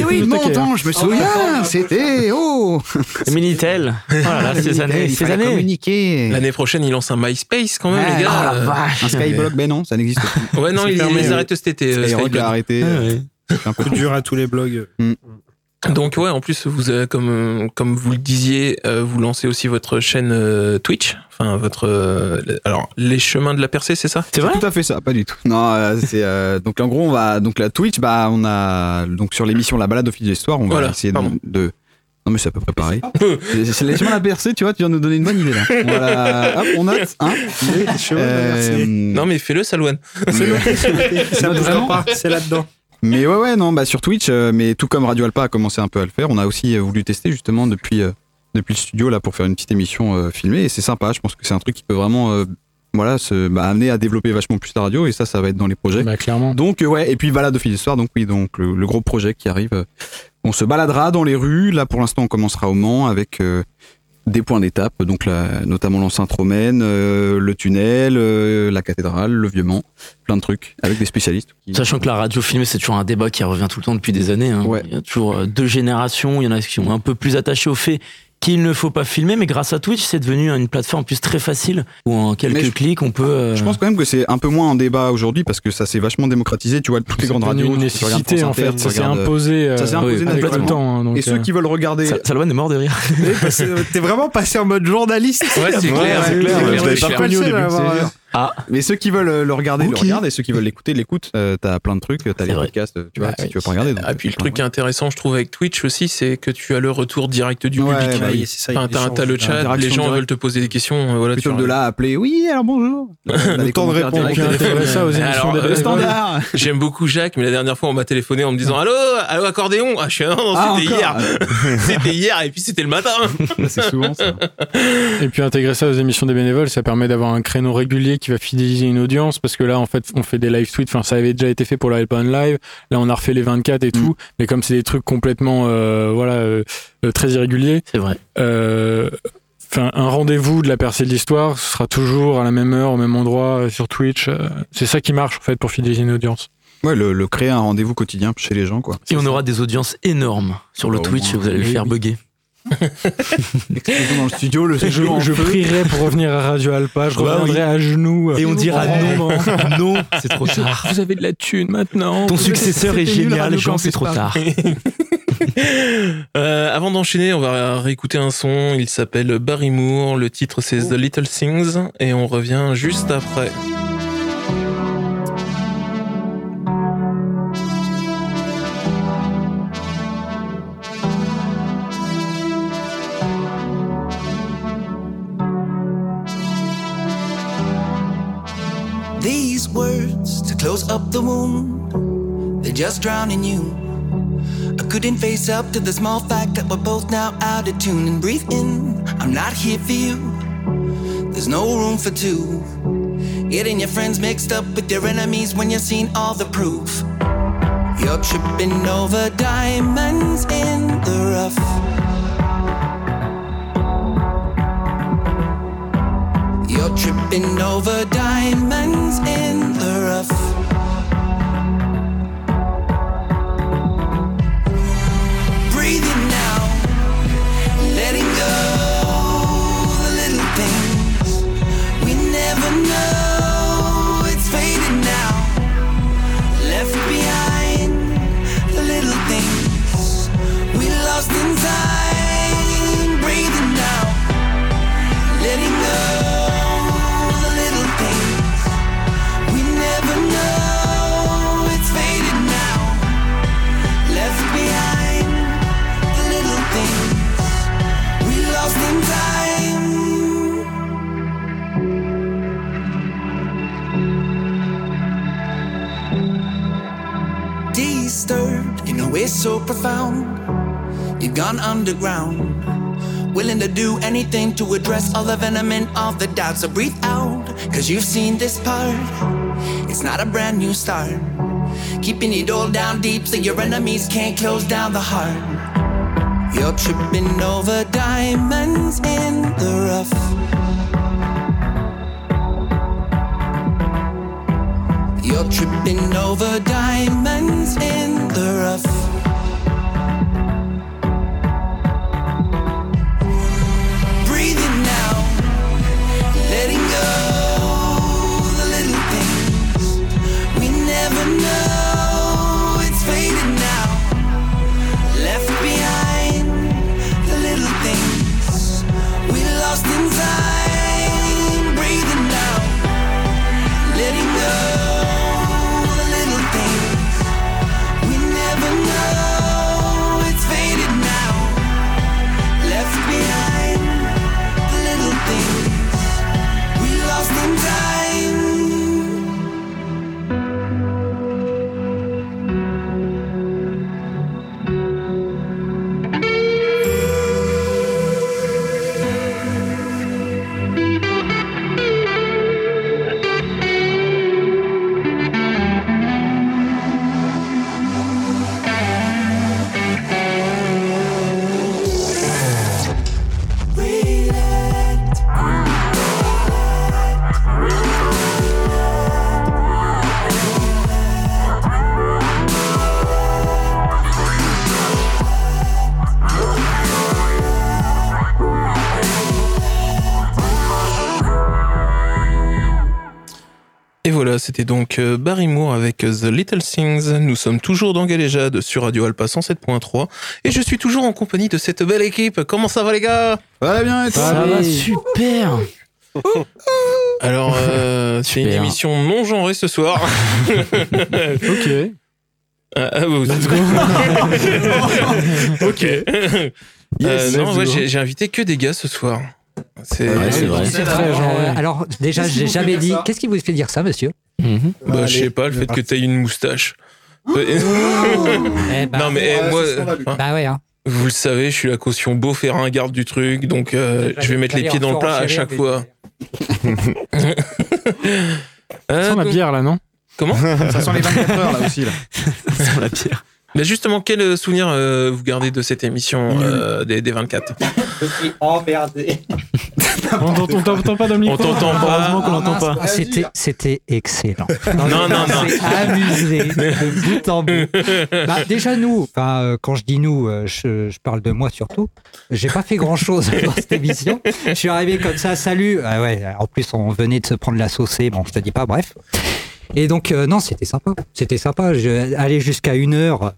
Eh oui, mon temps, je me souviens, c'était, [LAUGHS] oh
Minitel. Voilà, ces années. Ces années.
communiquer.
L'année prochaine, ils lancent un MySpace quand même,
Ah,
les gars.
Oh la
Euh,
vache.
Un Skyblock, ben non, ça n'existe [LAUGHS] plus.
Ouais, non, ils les
ouais.
arrêtent cet été. euh, Skyblog.
a arrêté.
Ah ouais.
c'est un peu
Coup dur à tous les blogs.
Donc ouais, en plus, vous avez, comme euh, comme vous le disiez, euh, vous lancez aussi votre chaîne euh, Twitch. Enfin, votre euh, alors les chemins de la percée, c'est ça?
C'est vrai
tout à fait ça, pas du tout. Non, euh, c'est euh, [LAUGHS] donc en gros on va donc la Twitch, bah on a donc sur l'émission La Balade au fil de l'histoire, on va essayer de- non mais c'est à peu près pareil. C'est- c'est les chemins de la percée, tu vois, tu viens de nous donner une bonne idée là. [LAUGHS] Voilà, hop, on note, hein. Euh,
Non, mais fais-le, Salouane. [LAUGHS] [LAUGHS]
Ça
Non,
bougera
vraiment
pas, c'est là-dedans.
Mais ouais, ouais, non, bah sur Twitch, euh, mais tout comme Radio Alpa a commencé un peu à le faire, on a aussi euh, voulu tester justement depuis, euh, depuis le studio là pour faire une petite émission euh, filmée et c'est sympa. Je pense que c'est un truc qui peut vraiment, euh, voilà, se, bah, amener à développer vachement plus la radio et ça, ça va être dans les projets.
Bah, clairement.
Donc euh, ouais, et puis balade au fil d'histoire, donc oui, donc le, le gros projet qui arrive. On se baladera dans les rues. Là, pour l'instant, on commencera au Mans avec euh, des points d'étape, donc notamment l'enceinte romaine, euh, le tunnel, euh, la cathédrale, le vieux Mans, plein de trucs avec des spécialistes. qui-
Sachant que la radio filmée, c'est toujours un débat qui revient tout le temps depuis des années. hein.
Ouais.
Il y a toujours deux générations. Il y en a qui sont un peu plus attachés au fait qu'il ne faut pas filmer, mais grâce à Twitch, c'est devenu une plateforme plus très facile où en quelques
je-
clics, on peut. euh,
Je pense quand même que c'est un peu moins en débat aujourd'hui parce que ça s'est vachement démocratisé. Tu vois, toutes les grandes radios.
une nécessité, en fait. Ça s'est
euh,
imposé, euh,
ça s'est
oui,
imposé
avec le temps. hein, donc,
Et ceux
euh,
qui veulent regarder.
Sal- Salwan est mort de rire.
T'es vraiment passé en mode journaliste.
Ouais, c'est clair,
c'est clair, je l'avais pas reconnu au début.
Ah,
Mais ceux qui veulent euh, le regarder,
Ok.
le regardent, et ceux qui veulent l'écouter, l'écoutent. Euh, t'as plein de trucs, t'as les
vrai.
podcasts, tu vois,
Bah
si
oui.
tu veux pas regarder. donc,
Ah, puis le truc qui est intéressant, je trouve, avec Twitch aussi, c'est que tu as le retour direct du
Ouais,
public.
bah oui,
c'est ça,
Enfin, t'as, le chat, les gens veulent te poser des questions. euh, Voilà,
Plutôt
tu
de là à appeler, oui, alors bonjour. [LAUGHS]
Le temps de répondre.
ça aux émissions des. [LAUGHS]
J'aime beaucoup Jacques, mais la dernière fois, on m'a téléphoné en me disant Allô, allô, accordéon? Ah, je suis, non, non,
Ah,
c'était hier. [LAUGHS] c'était hier, et puis c'était le matin.
C'est souvent ça.
Et puis intégrer ça aux émissions des bénévoles, ça permet d'avoir un créneau régulier qui va fidéliser une audience parce que là, en fait, on fait des live tweets. Enfin, ça avait déjà été fait pour la Helpline Live. Là, on a refait les 24 et tout. Mais comme c'est des trucs complètement, euh, voilà, euh, euh, très irréguliers,
c'est vrai.
euh, Enfin, un rendez-vous de la percée de l'histoire ce sera toujours à la même heure, au même endroit, euh, sur Twitch. euh, C'est ça qui marche, en fait, pour fidéliser une audience.
Ouais, le, le créer un rendez-vous quotidien chez les gens, quoi.
Et on aura des audiences énormes sur le
Bah,
Twitch,
moins.
vous allez le faire
oui.
bugger. [LAUGHS]
Explosion dans le studio, le
Je, je prierai pour revenir à Radio Alpa, je
Bah
reviendrai à genoux.
Et on dira non.
non. [LAUGHS]
non, c'est trop tard.
Vous avez de la thune maintenant.
Ton successeur est génial, Jean, c'est trop tard. [LAUGHS]
Euh, avant d'enchaîner, on va réécouter un son. Il s'appelle Barry Moore. Le titre, c'est The Little Things. Et on revient juste après.
Close up the wound, they're just drowning you. I couldn't face up to the small fact that we're both now out of tune and breathe in. I'm not here for you. There's no room for two. Getting your friends mixed up with your enemies when you've seen all the proof. You're tripping over diamonds in the rough. You're tripping over diamonds so profound. You've gone underground. Willing to do anything to address all the venom and all the doubt. So breathe out, cause you've seen this part. It's not a brand new start. Keeping it all down deep so your enemies can't close down the heart. You're tripping over diamonds in the rough. You're tripping over diamonds in the rough.
C'était donc euh, Barry Moore avec euh, The Little Things. Nous sommes toujours dans Galéjade sur Radio Alpha 107.3 et je suis toujours en compagnie de cette belle équipe. Comment ça va les gars?
Voilà bien et toi?
Ça va super. [LAUGHS]
Alors, euh, [LAUGHS] c'est une émission non genrée ce soir. [LAUGHS]
Ok.
Ah, ah, oui, ok. Euh,
Yes,
non,
let's
ouais,
go.
j'ai invité que des gars ce soir. C'est
Ouais, c'est vrai.
Euh, alors, déjà, j'ai jamais dit. Qu'est-ce qui vous fait dire ça, monsieur?
Mhm.
bah, je sais pas, le fait que t'aies une moustache.
Eh ben, [LAUGHS]
non mais eh, moi, hein,
Bah ouais, hein.
vous le savez, je suis la caution beau garde du truc, donc euh, je vais mettre les pieds dans le plat à chaque fois. [LAUGHS]
Ça, la
donc-
bière là, non?
Comment?
Ça sent les 24 heures là aussi là. [LAUGHS]
Sur la pierre.
Mais justement, quel euh, souvenir euh, vous gardez de cette émission euh, des, des 24
Je suis emmerdé.
On t'entend- pas, Dominique
On t'entend pas.
Heureusement qu'on l'entend pas.
Ah, C'était, c'était excellent.
Non, non, non.
On s'est amusé de bout en bout. [LAUGHS] Bah, déjà nous, enfin, euh, quand je dis nous, euh, je, je parle de moi surtout. J'ai pas fait grand chose [LAUGHS] dans cette émission. Je suis arrivé comme ça, salut. Ah ouais, en plus on venait de se prendre la saucée. Bon, je te dis pas, bref. Et donc euh, non, c'était sympa. C'était sympa. Je, aller jusqu'à une heure,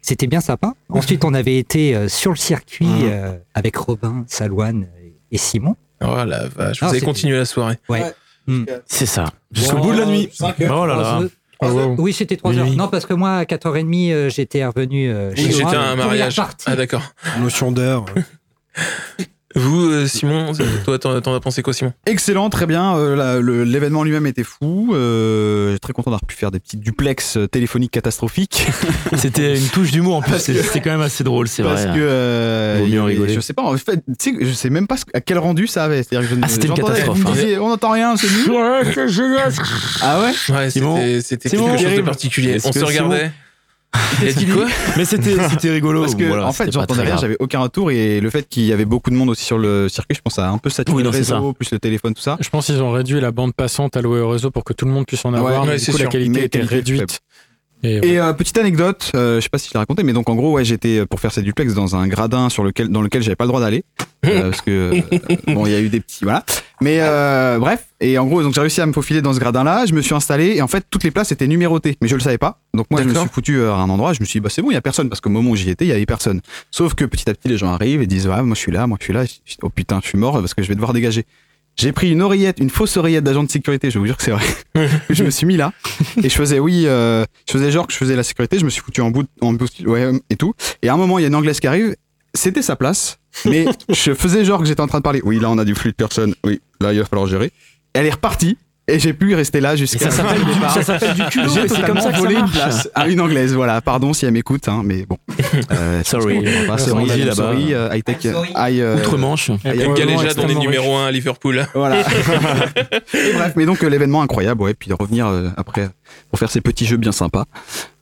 c'était bien sympa. Ensuite, on avait été euh, sur le circuit euh, avec Robin, Salouane et Simon.
Oh la vache, vous avez continué la soirée.
Ouais. Hmm.
C'est ça.
Jusqu'au bout de la nuit.
Oh là là.
Ah, wow.
Oui, c'était 3
Oui,
heures.
oui.
Non, parce que moi, à 4h30, euh, j'étais revenu euh, chez
J'étais
moi.
à un mariage. Ah d'accord.
Notion d'heure. [LAUGHS]
Vous, euh, Simon, toi, t'en t'en as pensé quoi, Simon?
Excellent, très bien. Euh, la- le- L'événement lui-même était fou. Euh, J'ai très content d'avoir pu faire des petits duplex euh, téléphoniques catastrophiques. [LAUGHS]
C'était une touche d'humour en plus.
Parce que-
C'est c'est quand même assez drôle, c'est
parce
vrai.
que euh,
Vaut mieux
il
rigoler.
je sais pas en fait tu sais, je sais même pas ce- à quel rendu ça avait c'est-à-dire que je
Ah, c'était une catastrophe, hein.
disiez, on n'entend rien c'est nul ah ouais?
Ouais,
Simon?
c'était c'était
Simon,
quelque chose de
terrible.
particulier.
Est-ce
On se regardait. Il a dit quoi
Mais [LAUGHS] c'était rigolo.
parce que
Voilà,
en fait j'entendais rien j'avais aucun retour et le fait qu'il y avait beaucoup de monde aussi sur le circuit je pense ça a un peu saturé
Oui, non,
le réseau plus le téléphone tout ça
Je pense qu'ils ont réduit la bande passante allouée au réseau pour que tout le monde puisse en avoir.
ouais,
mais du coup, la qualité
Mais
était
qualité
réduite. Et,
Et euh, petite anecdote, euh, je sais pas si je l'ai raconté, mais donc en gros, ouais, j'étais pour faire cette duplex dans un gradin sur lequel, dans lequel j'avais pas le droit d'aller, [LAUGHS] euh, parce que euh, bon, il y a eu des petits, voilà. Mais euh, bref, et en gros, donc j'ai réussi à me faufiler dans ce gradin-là. Je me suis installé et en fait, toutes les places étaient numérotées, mais je le savais pas. Donc moi, je me suis foutu euh, à un endroit. Je me suis dit, bah c'est bon, il y a personne, parce qu'au moment où j'y étais, il y avait personne. Sauf que petit à petit, les gens arrivent et disent, ouais, moi je suis là, moi je suis là. Oh putain, je suis mort parce que je vais devoir dégager. J'ai pris une oreillette, une fausse oreillette d'agent de sécurité, je vous jure que c'est vrai. [LAUGHS] je me suis mis là et je faisais oui, euh, je faisais genre que je faisais la sécurité, je me suis foutu en bout, en bout ouais, et tout. Et à un moment, il y a une anglaise qui arrive, c'était sa place, mais [LAUGHS] je faisais genre que j'étais en train de parler. Oui, là on a du flux de personnes, oui, là il va falloir gérer. Elle est repartie Et j'ai pu rester là jusqu'à
ça s'appelle du, ça s'appelle du culot,
J'ai
c'est comme ça que ça
volé une place à une anglaise, voilà. Pardon si elle m'écoute, hein, mais bon. [LAUGHS] Euh,
Sorry.
Pas
Sorry,
sorry, sorry, euh, high tech, high, euh,
Outre-Manche.
high-
Et
Et
probablement
Galéjade, on est numéro 1 à Liverpool.
Voilà. [LAUGHS] Et bref, mais donc euh, l'événement incroyable, ouais, puis de revenir euh, après pour faire ces petits jeux bien sympas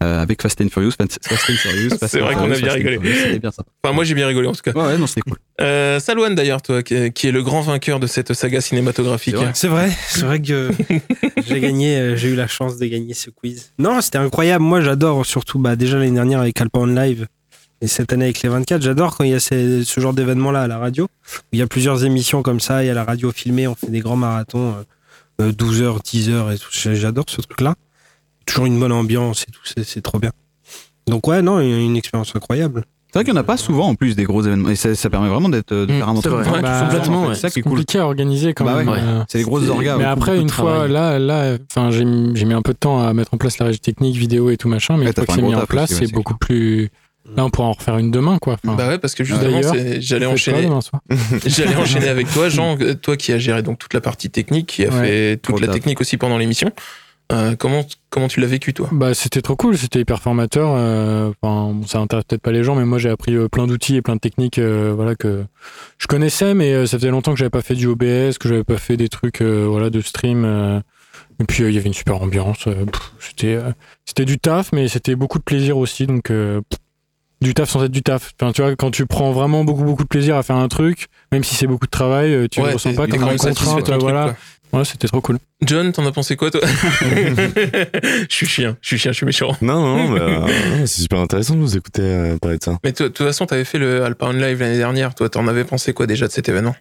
euh, avec Fast and Furious, Fast Fast and Furious. Fast [LAUGHS]
C'est vrai qu'on a bien
Fast
rigolé.
Furious, bien sympa.
Enfin, moi, j'ai bien rigolé en tout cas.
Ouais, ouais, non, c'était cool.
Euh, Salouane d'ailleurs, toi, qui est le grand vainqueur de cette saga cinématographique.
C'est vrai.
C'est vrai, que [LAUGHS] j'ai gagné, euh, j'ai eu la chance de gagner ce quiz. Non, c'était incroyable. Moi, j'adore surtout, bah, déjà l'année dernière avec Alpa on Live et cette année avec les 24. J'adore quand il y a ces- ce genre d'événement-là à la radio. Il y a plusieurs émissions comme ça, il y a la radio filmée, on fait des grands marathons, euh, euh, 12 heures, 10 heures et tout. J'adore ce truc-là. Toujours une bonne ambiance et tout, c'est- c'est trop bien. Donc ouais, non, une, une expérience incroyable.
C'est vrai qu'il n'y en a pas souvent en plus des gros événements et ça, ça permet vraiment d'être de
Mm,
faire un truc
Bah,
complètement.
C'est ça qui est
C'est
cool.
compliqué à organiser quand
Bah
même.
ouais.
euh,
C'est les grosses orgas.
mais après, une fois, là, là, enfin, j'ai mis j'ai mis un peu de temps à mettre en place la régie technique, vidéo et tout machin, mais
Ouais,
une fois que c'est mis en place, c'est
c'est
beaucoup plus. Là, on pourra en refaire une demain, quoi. Enfin,
Bah ouais, parce que justement, [LAUGHS] j'allais enchaîner, j'allais avec toi, Jean, euh, [LAUGHS] toi qui as géré donc toute la partie technique, qui a
Ouais.
fait toute la technique aussi pendant l'émission. Euh, comment comment tu l'as vécu toi?
Bah, c'était trop cool, c'était hyper formateur. euh, Enfin, ça intéresse peut-être pas les gens, mais moi j'ai appris euh, plein d'outils et plein de techniques, voilà que je connaissais, mais ça faisait longtemps que j'avais pas fait du OBS, que j'avais pas fait des trucs, voilà, de stream. et puis il y avait une super ambiance. c'était c'était du taf, mais c'était beaucoup de plaisir aussi, donc. pff, du taf sans être du taf. Enfin, tu vois, quand tu prends vraiment beaucoup beaucoup de plaisir à faire un truc, même si c'est beaucoup de travail, tu le ressens
t'es-
pas comme
ton truc,
voilà. Ouais, c'était trop cool.
John, t'en as pensé quoi toi [LAUGHS] [LAUGHS] Je suis chien, je suis chien, je suis méchant.
Non, non, bah, non, c'est super intéressant de vous écouter euh, parler de ça.
Mais de toute façon, t'avais fait le Alpha On Live l'année dernière. Toi, t'en avais pensé quoi déjà de cet événement?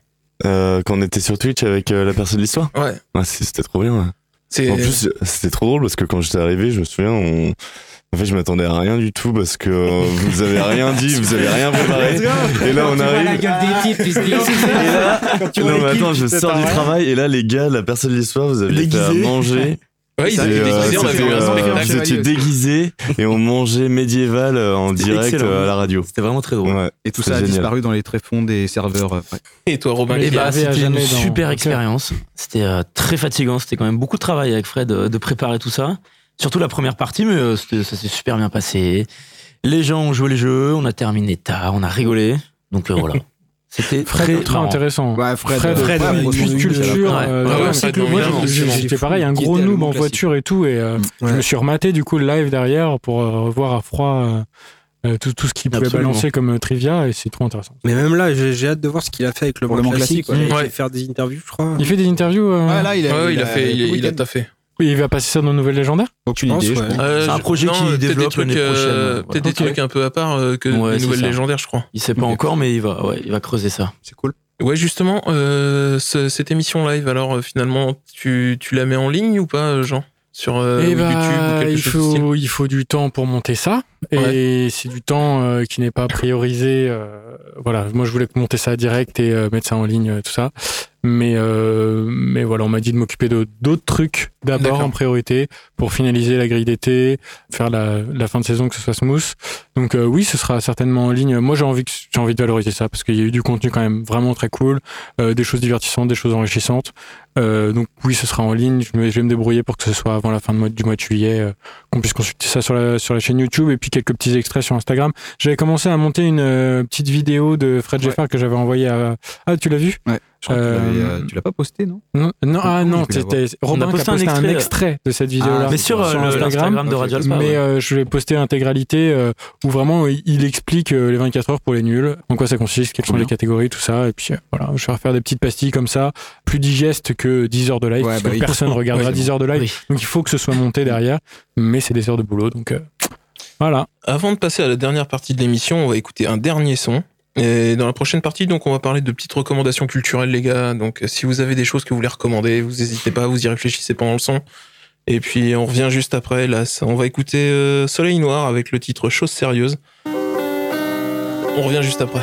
Euh, quand on était sur Twitch avec euh, la personne de l'histoire,
Ouais.
ah, c'était trop bien. ouais. En plus, c'était trop drôle parce que quand j'étais arrivé, je me souviens, on... en fait, je m'attendais à rien du tout parce que vous avez rien dit, vous avez rien préparé. Et là, on
la
arrive.
gueule tu te
non, mais attends, je sors du travail et là, les gars, la personne de l'histoire, vous avez fait à manger. [LAUGHS]
ouais, ils étaient
euh,
déguisés, on avait un
euh, vous étiez déguisés et on mangeait médiéval euh, en direct
excellent.
à la radio.
C'était vraiment très drôle.
Ouais.
Et tout ça a disparu dans les tréfonds des serveurs. ouais.
Et toi, Robin,
avait à
c'était une super expérience. C'était euh, très fatigant. C'était quand même beaucoup de travail avec Fred euh, de préparer tout ça. Surtout la première partie, mais euh, c'était- ça s'est super bien passé. Les gens ont joué les jeux, on a terminé tard, on a rigolé. Donc euh, voilà. [LAUGHS] C'était
Fred,
très,
très intéressant.
Ouais, Fred,
Fred,
Fred,
Fred,
ouais,
une culture.
Ouais.
euh,
Ouais,
ouais,
ouais, Fred,
je- pareil, un gros noob en voiture et tout, et euh, je
Ouais.
me suis rematé du coup le live derrière pour euh, voir à froid euh, euh, tout, tout ce qu'il pouvait
Absolument.
balancer comme euh, trivia, et c'est trop intéressant.
Mais même là, j'ai hâte de voir ce qu'il a fait avec le
le
classique.
classique,
Il
ouais.
va faire des interviews, je crois.
Il fait des interviews. euh,
Ouais, là, il a,
Ouais, il a fait, il, il a taffé.
Oui, il va passer ça dans Nouvelle Légendaire.
Aucune idée,
ouais.
Euh,
C'est un
je-
projet
non, peut-être des
développe l'année
euh,
prochaine.
Peut-être des trucs un peu à part euh, que
Ouais,
nouvelles légendaires, je crois.
Il sait pas encore, mais il va, ouais, il va creuser ça.
C'est cool.
Ouais, justement, euh, ce- cette émission live, alors euh, finalement, tu, tu la mets en ligne ou pas, Jean? Sur euh,
et
YouTube ou quelque
il
chose du style?
faut, il faut du temps pour monter ça. Et c'est du temps euh, qui n'est pas priorisé. euh, voilà, moi je voulais monter ça direct et euh, mettre ça en ligne, euh, tout ça. Mais, euh, mais voilà, on m'a dit de m'occuper de d'autres trucs d'abord en priorité pour finaliser la grille d'été, faire la, la fin de saison que ce soit smooth. Donc euh, oui, ce sera certainement en ligne. Moi j'ai envie que, j'ai envie de valoriser ça parce qu'il y a eu du contenu quand même vraiment très cool, euh, des choses divertissantes, des choses enrichissantes. Euh, donc oui, ce sera en ligne. Je, me- je vais me débrouiller pour que ce soit avant la fin de mois, du mois de juillet, euh, qu'on puisse consulter ça sur la, sur la chaîne YouTube et puis quelques petits extraits sur Instagram. J'avais commencé à monter une euh, petite vidéo de Fred
Ouais.
Jeffard que j'avais envoyée à. Ah, tu l'as vu?
Je crois
Euh,
euh, tu l'as pas posté, non
Non, non, ah non, c'était Robin
On a
qui a
posté un extrait,
de cette vidéo-là
Ah,
mais sur, euh,
sur
le-
Instagram.
l'Instagram de
Ok,
Radio
ok.
Alpha.
Mais
ouais.
euh, je vais poster l'intégralité euh, où vraiment il explique euh, les 24 heures pour les nuls, en quoi ça consiste, quelles sont les catégories, tout ça. Et puis euh, voilà, je vais refaire des petites pastilles comme ça, plus digestes que 10 heures de live,
Ouais,
parce
bah
que personne ne [LAUGHS] regardera
Ouais,
10 heures de live.
Oui.
Donc il faut que ce soit monté derrière, mais c'est des heures de boulot. Donc euh, voilà.
Avant de passer à la dernière partie de l'émission, on va écouter un dernier son. Et dans la prochaine partie, donc, on va parler de petites recommandations culturelles, les gars. Donc, si vous avez des choses que vous voulez recommander, vous n'hésitez pas, vous y réfléchissez pendant le son. Et puis, on revient juste après. Là, on va écouter euh, Soleil Noir avec le titre Chose sérieuse. On revient juste après.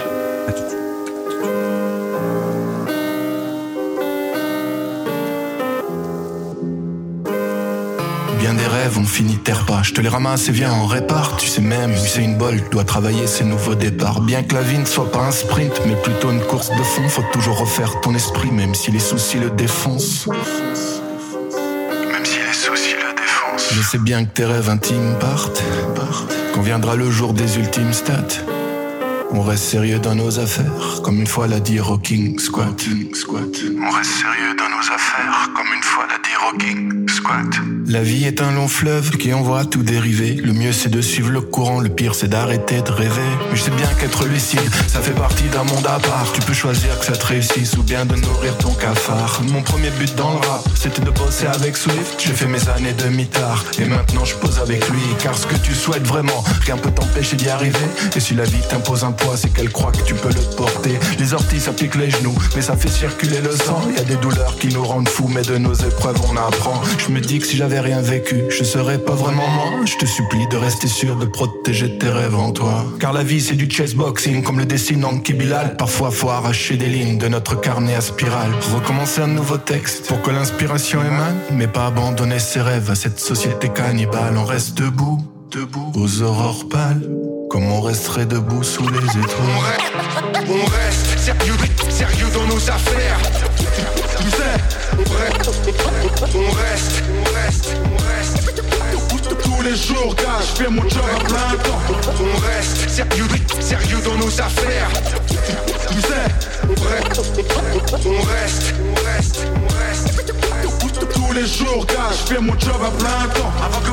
Bien des rêves, on finit terre pas. Je te les ramasse et viens en répare. Tu sais même, c'est une bol, dois travailler ces nouveaux départs. Bien que la vie ne soit pas un sprint, mais plutôt une course de fond. Faut toujours refaire ton esprit, même si les soucis le défoncent. Je sais bien que tes rêves intimes partent. Quand viendra le jour des ultimes stats. On reste sérieux dans nos affaires, comme une fois l'a dit Rocking. Squat. On reste sérieux dans nos affaires, comme une fois l'a dit La vie est un long fleuve qui envoie tout dériver. Le mieux c'est de suivre le courant, le pire c'est d'arrêter de rêver. Mais je sais bien qu'être lucide, ça fait partie d'un monde à part. Tu peux choisir que ça te réussisse ou bien de nourrir ton cafard. Mon premier but dans le rap, c'était de bosser avec Swift. J'ai fait mes années de mitard et maintenant je pose avec lui. Car ce que tu souhaites vraiment, rien peut t'empêcher d'y arriver. Et si la vie t'impose un poids, c'est qu'elle croit que tu peux le porter. Les orties ça pique les genoux, mais ça fait circuler le sang. Y a des douleurs qui nous rendent fous, mais de nos épreuves on Je me dis que si j'avais rien vécu, je serais pas vraiment moi. Je te supplie de rester sûr de protéger tes rêves en toi. Car la vie c'est du chessboxing, comme le dessine Anki Bilal. Parfois faut arracher des lignes de notre carnet à spirale. Recommencer un nouveau texte pour que l'inspiration émane, mais pas abandonner ses rêves à cette société cannibale. On reste debout, debout, aux aurores pâles. Comme on resterait debout sous les étoiles.
On reste sérieux, sérieux dans nos affaires. Tu sais, on reste, on reste, on reste, on reste. Tous les jours, gars, je fais mon job à plein temps. On reste sérieux, sérieux dans nos affaires. Tu sais, on reste, on reste, on reste, on reste. Tous les jours, gars, je fais mon job à plein temps.
Avant que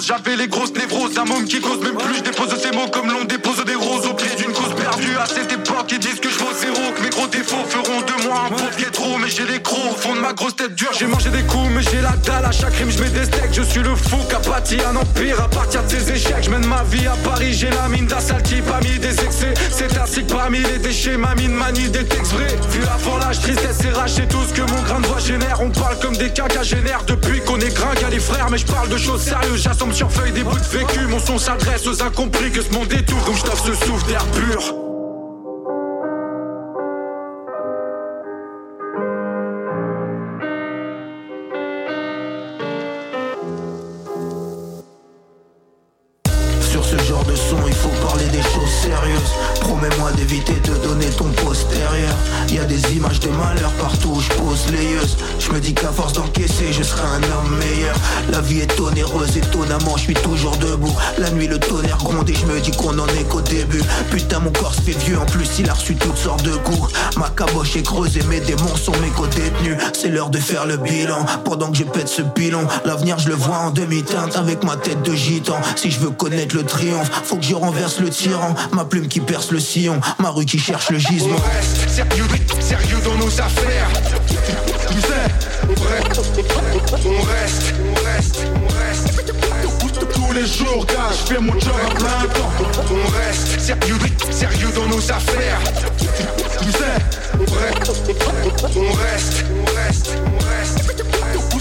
j'avais les grosses névroses. Un môme qui cause même plus, je dépose ces mots comme l'on dépose des roses au pied d'une cause perdue. À cette époque, ils disent que je défauts feront de moi un pauvre trop. Mais j'ai les crocs au fond de ma grosse tête dure. J'ai mangé des coups, mais j'ai la dalle. À chaque rime, je mets des steaks. Je suis le fou qui a bâti un empire à partir de ses échecs. Je mène ma vie à Paris, j'ai la mine d'assalti, pas mis des excès. C'est ainsi que parmi les déchets, ma mine manie des textes vrais. Vu avant l'âge, tristesse et rage, tout ce que mon grain de voix génère. On parle comme des quinquagénaires depuis qu'on est gringue à les frères. Mais je parle de choses sérieuses, j'assemble sur feuille des bouts de vécu. Mon son s'adresse aux incompris que ce monde étouffe. Donc je ce souffle d'air pur.
Un homme meilleur. La vie est onéreuse, étonnamment, je suis toujours debout. La nuit, le tonnerre gronde et je me dis qu'on en est qu'au début. Putain, mon corps se fait vieux, en plus, il a reçu toutes sortes de coups. Ma caboche est creuse et mes démons sont mes co-détenus. C'est l'heure de faire le bilan. Pendant que je pète ce pilon, l'avenir, je le vois en demi-teinte avec ma tête de gitan. Si je veux connaître le triomphe, faut que je renverse le tyran. Ma plume qui perce le sillon, ma rue qui cherche le gisement.
On reste sérieux, sérieux dans nos affaires. On reste, on reste, on reste. Tous les jours, gars, je fais mon job à plein temps. On reste sérieux, sérieux dans nos affaires. Tu on reste, on reste, on reste, on reste.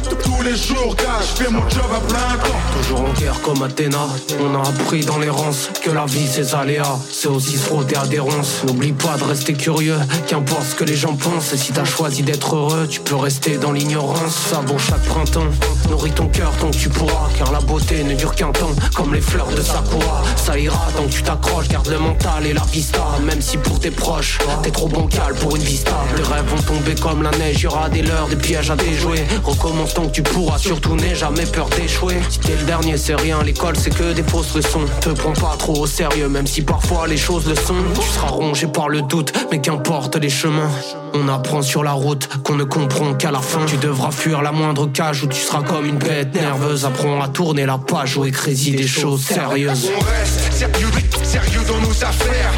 Tous les jours, gars, je fais mon job à plein temps.
Toujours en guerre comme Athéna, on a appris dans l'errance que la vie c'est aléas, c'est aussi se frotter à des ronces. N'oublie pas de rester curieux, qu'importe ce que les gens pensent. Et si t'as choisi d'être heureux, tu peux rester dans l'ignorance. Ça vaut chaque printemps, nourris ton cœur tant que tu pourras, car la beauté ne dure qu'un temps, comme les fleurs de Sakura. Ça ira tant que tu t'accroches, garde le mental et la vista, même si pour tes proches, t'es trop bancal pour une vista. Les rêves vont tomber comme la neige, y aura des leurres, des pièges à déjouer. Recommence tant que tu pourras, surtout n'aie jamais peur d'échouer. Si t'es le dernier, c'est rien, l'école c'est que des fausses leçons. Te prends pas trop au sérieux, même si parfois les choses le sont. Tu seras rongé par le doute, mais qu'importe les chemins. On apprend sur la route qu'on ne comprend qu'à la fin. Tu devras fuir la moindre cage où tu seras comme une bête nerveuse. Apprends à tourner la page où écrit des choses sérieuses.
On reste sérieux, sérieux dans nos affaires.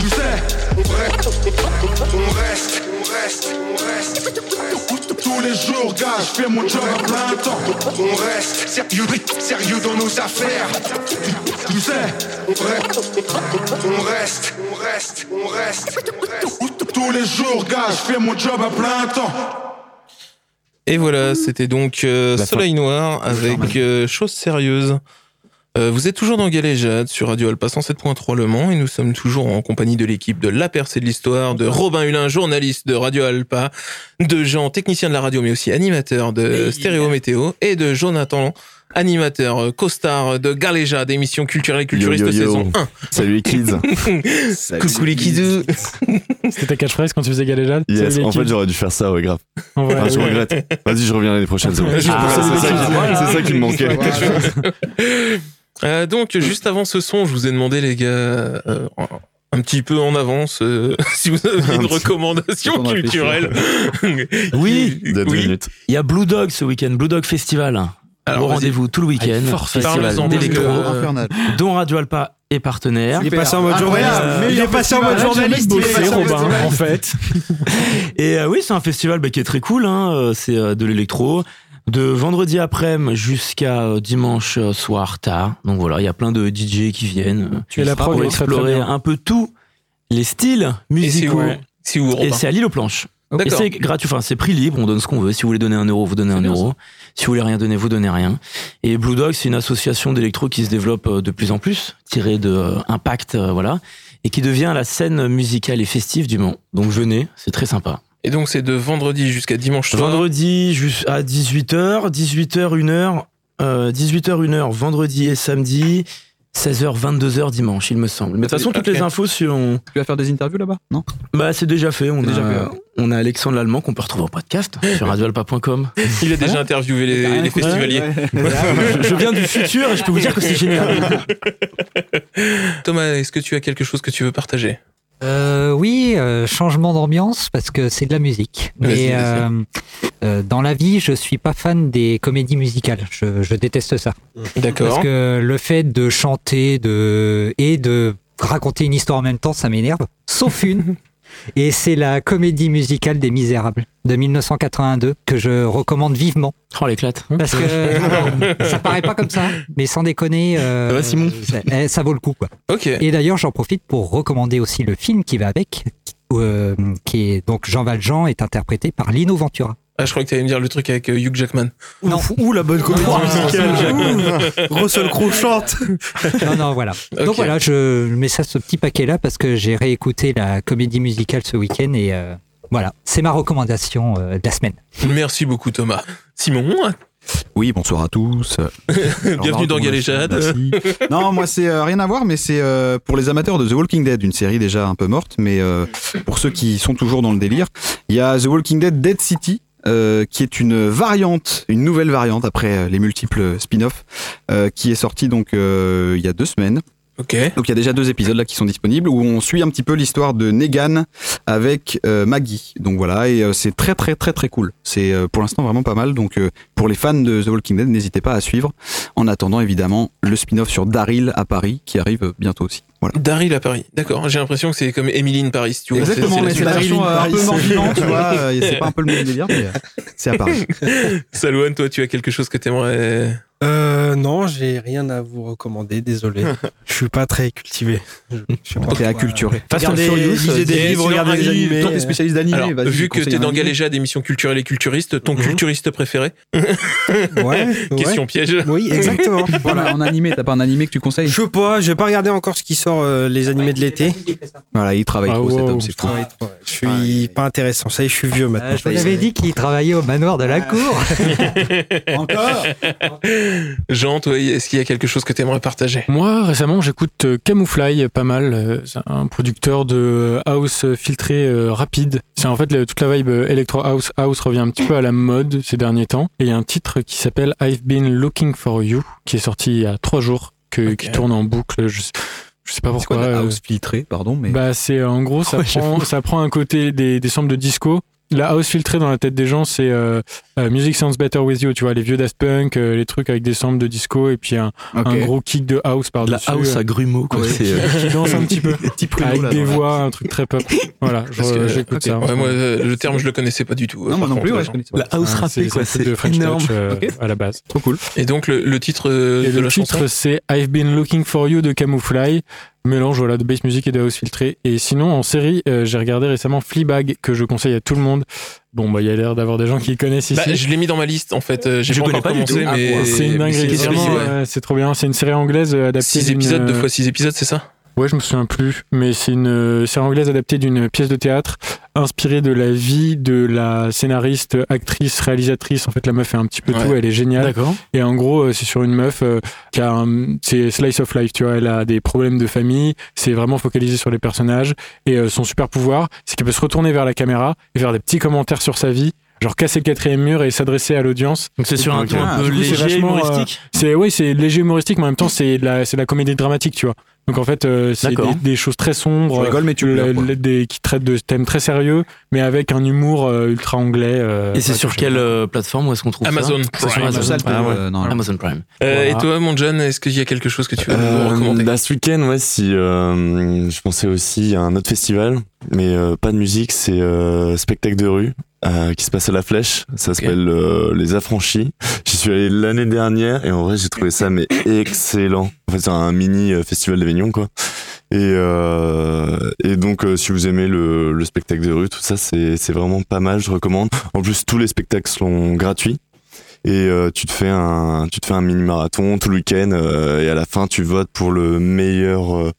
Tu sais, on reste, on reste, reste, on reste. Tous les jours, gars, je fais mon job à plein temps. On reste sérieux, sérieux dans nos affaires. Tu sais, on reste, on reste, on reste, on reste. Tous les jours, gars, je fais mon job à plein temps.
Et voilà, c'était donc euh. Soleil Noir avec euh, Chose Sérieuse. Euh, vous êtes toujours dans Galéjade sur Radio Alpa 107.3 Le Mans et nous sommes toujours en compagnie de l'équipe de La Percée de l'Histoire, de Robin Hulin, journaliste de Radio Alpa, de Jean, technicien de la radio mais aussi animateur de Stéréo Météo et de Jonathan, animateur, euh, costard de Galéja, d'émission culturelle et culturiste
Yo, yo, yo.
saison 1.
Salut les kids. [LAUGHS]
Coucou les kidous.
C'était ta catchphrase quand tu faisais Galéjade?
Yes, en fait j'aurais dû faire ça, ouais, grave.
En vrai,
je
ouais.
regrette. Vas-y, je reviens l'année prochaine.
Ah,
ça
c'est ça
qui me manquait. [LAUGHS]
Euh, donc, juste avant ce son, je vous ai demandé, les gars, euh, un petit peu en avance, euh, [LAUGHS] si vous avez
Un
une recommandation culturelle. [LAUGHS]
Oui, il y a Blue Dog ce week-end, Blue Dog Festival.
Alors,
Au rendez-vous tout le week-end. Festival d'électro, dont Radio Alpa est partenaire.
Il est passé en mode journaliste. Il est passé en mode journaliste. il est
Bossé, Robin, en fait.
Et euh, oui, c'est un festival bah, qui est très cool. Hein. C'est euh, de l'électro. De vendredi après-midi jusqu'à euh, dimanche euh, soir tard. Donc voilà, il y a plein de DJ qui viennent euh,
Et la prog
pour
très, très
explorer
bien.
un peu tous les styles
Et c'est
musicaux.
où, c'est où,
Et c'est à l'île aux planches. Et
D'accord.
c'est gratuit, enfin c'est prix libre, on donne ce qu'on veut. Si vous voulez donner un euro, vous donnez un euro. Si vous voulez rien donner, vous donnez rien. Et Blue Dog, c'est une association d'électro qui se développe de plus en plus, tirée de Impact, voilà, et qui devient la scène musicale et festive du Mans. Donc venez, c'est très sympa.
Et donc, c'est de vendredi jusqu'à dimanche soir.
Vendredi jus- à 18h, 18h, 1h, euh, 18h, 1h, vendredi et samedi, 16h, 22h dimanche, il me semble. Mais de toute façon, toutes les infos sur.
Tu vas faire des interviews là-bas Non?
Bah, c'est déjà fait. On, a,
déjà fait, ouais.
on a Alexandre Lallemand qu'on peut retrouver au podcast sur radioalpa.com. [LAUGHS]
Il a déjà interviewé les, les festivaliers.
je, [LAUGHS] je viens du futur et je peux vous dire que c'est génial.
Thomas, est-ce que tu as quelque chose que tu veux partager?
Euh, oui, euh, changement d'ambiance parce que c'est de la musique. Mais euh, euh, dans la vie, je suis pas fan des comédies musicales. Je, je déteste ça.
D'accord.
Parce que le fait de chanter de et de raconter une histoire en même temps, ça m'énerve. Sauf une. [LAUGHS] Et c'est la comédie musicale des Misérables de 1982 que je recommande vivement.
Oh, l'éclate.
Parce que [LAUGHS] ça paraît pas comme ça, mais sans déconner, euh,
Ça va, Simon
ça, eh, ça vaut le coup. Quoi. Et d'ailleurs, j'en profite pour recommander aussi le film qui va avec, euh, qui est donc Jean Valjean est interprété par Lino Ventura.
Ah, je crois que tu allais me dire le truc avec euh, Hugh Jackman.
Non,
Ouh, la bonne comédie musicale. Russell Crowe chante.
non, non, voilà. Donc voilà, je mets ça ce petit paquet là parce que j'ai réécouté la comédie musicale ce week-end et euh, voilà, c'est ma recommandation euh, de la semaine.
Merci beaucoup, Thomas. Simon,
Oui, bonsoir à tous. [LAUGHS]
bienvenue dans Galéjade.
Non, moi c'est euh, rien à voir, mais c'est euh, pour les amateurs de The Walking Dead, une série déjà un peu morte, mais euh, pour ceux qui sont toujours dans le délire, il y a The Walking Dead Dead City. Euh, qui est une variante, une nouvelle variante après euh, les multiples spin-offs, euh, qui est sortie donc euh, il y a deux semaines.
Ok.
Donc il y a déjà deux épisodes là qui sont disponibles où on suit un petit peu l'histoire de Negan avec euh, Maggie. Donc voilà et euh, c'est très très très très cool. C'est euh, pour l'instant vraiment pas mal. Donc pour les fans de The Walking Dead, n'hésitez pas à suivre. En attendant évidemment le spin-off sur Daryl à Paris qui arrive bientôt aussi. Voilà.
Daryl à Paris. D'accord. J'ai l'impression que c'est comme Emily in Paris, tu vois.
Exactement, mais c'est la version euh, un peu mort tu vois. euh, [LAUGHS] et c'est pas un peu le même délire, mais euh, c'est à Paris. [LAUGHS]
Salouane, toi, tu as quelque chose que t'aimerais.
Euh, non, j'ai rien à vous recommader, désolé. [LAUGHS] Je suis pas très cultivé. Je, sais pas quoi-
acculturé.
And
Regardez, lisez des livres, regardez des animés.
Toi t'es spécialiste d'animé,
vu que t'es dans
animé.
Galéjade, émission culturelle et culturiste, ton
Mhm.
culturiste préféré
Ouais,
Question piège.
Oui, exactement.
Voilà, en animé, t'as pas un animé que tu conseilles?
Je sais pas, j'ai pas regardé encore ce qui sort euh, les animés de l'été.
Voilà, il travaille
Ah,
trop cet homme, c'est fou.
Je suis pas intéressant. Ça y est, je suis vieux maintenant.
Euh, je vous avais dit qu'il travaillait au manoir de la cour. [LAUGHS]
Encore
Jean, toi, est-ce qu'il y a quelque chose que t'aimerais partager?
Moi, récemment, j'écoute euh, Camoufly pas mal. Euh, C'est un producteur de house filtré euh, rapide. C'est en fait le- toute la vibe euh, electro house. House revient un petit peu à la mode ces derniers temps. Et il y a un titre qui s'appelle I've Been Looking for You, qui est sorti il y a trois jours, que, qui tourne en boucle. Je, sais- je sais pas
C'est
pourquoi.
quoi la
euh,
house filtrée, pardon, mais.
Bah, c'est en gros, [LAUGHS] ça,
Ouais,
prend, ça prend un côté des, des samples de disco. La house filtrée dans la tête des gens, c'est euh, euh, Music Sounds Better With You, tu vois, les vieux Daft Punk, euh, les trucs avec des samples de disco et puis un, un gros kick de house
De
par-dessus.
la house à grumeaux, quoi.
Ouais.
C'est, euh,
qui danse un petit peu. [LAUGHS]
Petit pruneau,
avec
là,
des voix, un truc très pop. [LAUGHS] Voilà, j'écoute
ok.
ça.
Ouais, moi, euh, le terme, je le connaissais pas du tout. euh,
Non, moi non plus, ouais, je connaissais pas.
La house
Ah,
rappée, quoi.
C'est
C'est
de French
énorme.
Touch euh,
Ok.
à la base.
Trop cool.
Et donc, le, le titre
Et
de
le
la
titre,
chanson
c'est I've Been Looking for You de Camoufly. Mélange voilà, de bass music et de house filtré. Et sinon, en série, euh, j'ai regardé récemment Fleabag, que je conseille à tout le monde. Bon, bah, il y a l'air d'avoir des gens qui le connaissent ici.
Bah, je l'ai mis dans ma liste en fait. Euh, J'ai
Je
pas
connais
encore
pas du tout. Ah,
mais
c'est une dinguerie,
c'est- ouais.
euh, trop bien. C'est une série anglaise euh, adaptée.
Six
d'une,
épisodes, deux fois six épisodes, c'est ça?
Ouais, je me souviens plus, mais c'est une série anglaise adaptée d'une pièce de théâtre. Inspiré de la vie de la scénariste, actrice, réalisatrice. En fait, la meuf fait un petit peu
Ouais.
tout, elle est géniale.
D'accord.
Et en gros, euh, c'est sur une meuf euh, qui a un, c'est slice of life, tu vois, elle a des problèmes de famille, c'est vraiment focalisé sur les personnages et euh, son super pouvoir, c'est qu'elle peut se retourner vers la caméra et faire des petits commentaires sur sa vie, genre casser le quatrième mur et s'adresser à l'audience.
Donc c'est sur un ton un
Ah,
peu léger,
euh,
humoristique.
C'est oui, c'est léger humoristique, mais en même temps c'est de la c'est de la comédie dramatique, tu vois. Donc en fait, euh, c'est des, des choses très sombres,
mais tu
euh, le- des, qui traitent de thèmes très sérieux, mais avec un humour euh, ultra anglais. euh,
Et c'est sur
que
quelle euh, plateforme où est-ce qu'on trouve
Amazon
ça sur
Prime.
Amazon.
Ça, le
Ah ouais.
euh, non,
Amazon Prime.
Euh,
Voilà.
Et toi, mon John, est-ce qu'il y a quelque chose que tu veux nous recommander
bah, ce week-end, ouais, si euh, je pensais aussi à un autre festival, mais euh, pas de musique, c'est euh, spectacle de rue euh, qui se passe à la Flèche. Ça s'appelle euh, Les Affranchis. J'y suis allé l'année dernière et en vrai j'ai trouvé ça mais excellent. En fait, c'est un mini euh, festival d'Avignon quoi. Et, euh, et donc, euh, si vous aimez le, le spectacle de rue, tout ça, c'est c'est vraiment pas mal. Je recommande. En plus, tous les spectacles sont gratuits. Et euh, tu te fais un, tu te fais un mini marathon tout le week-end euh, et à la fin tu votes pour le meilleur, euh,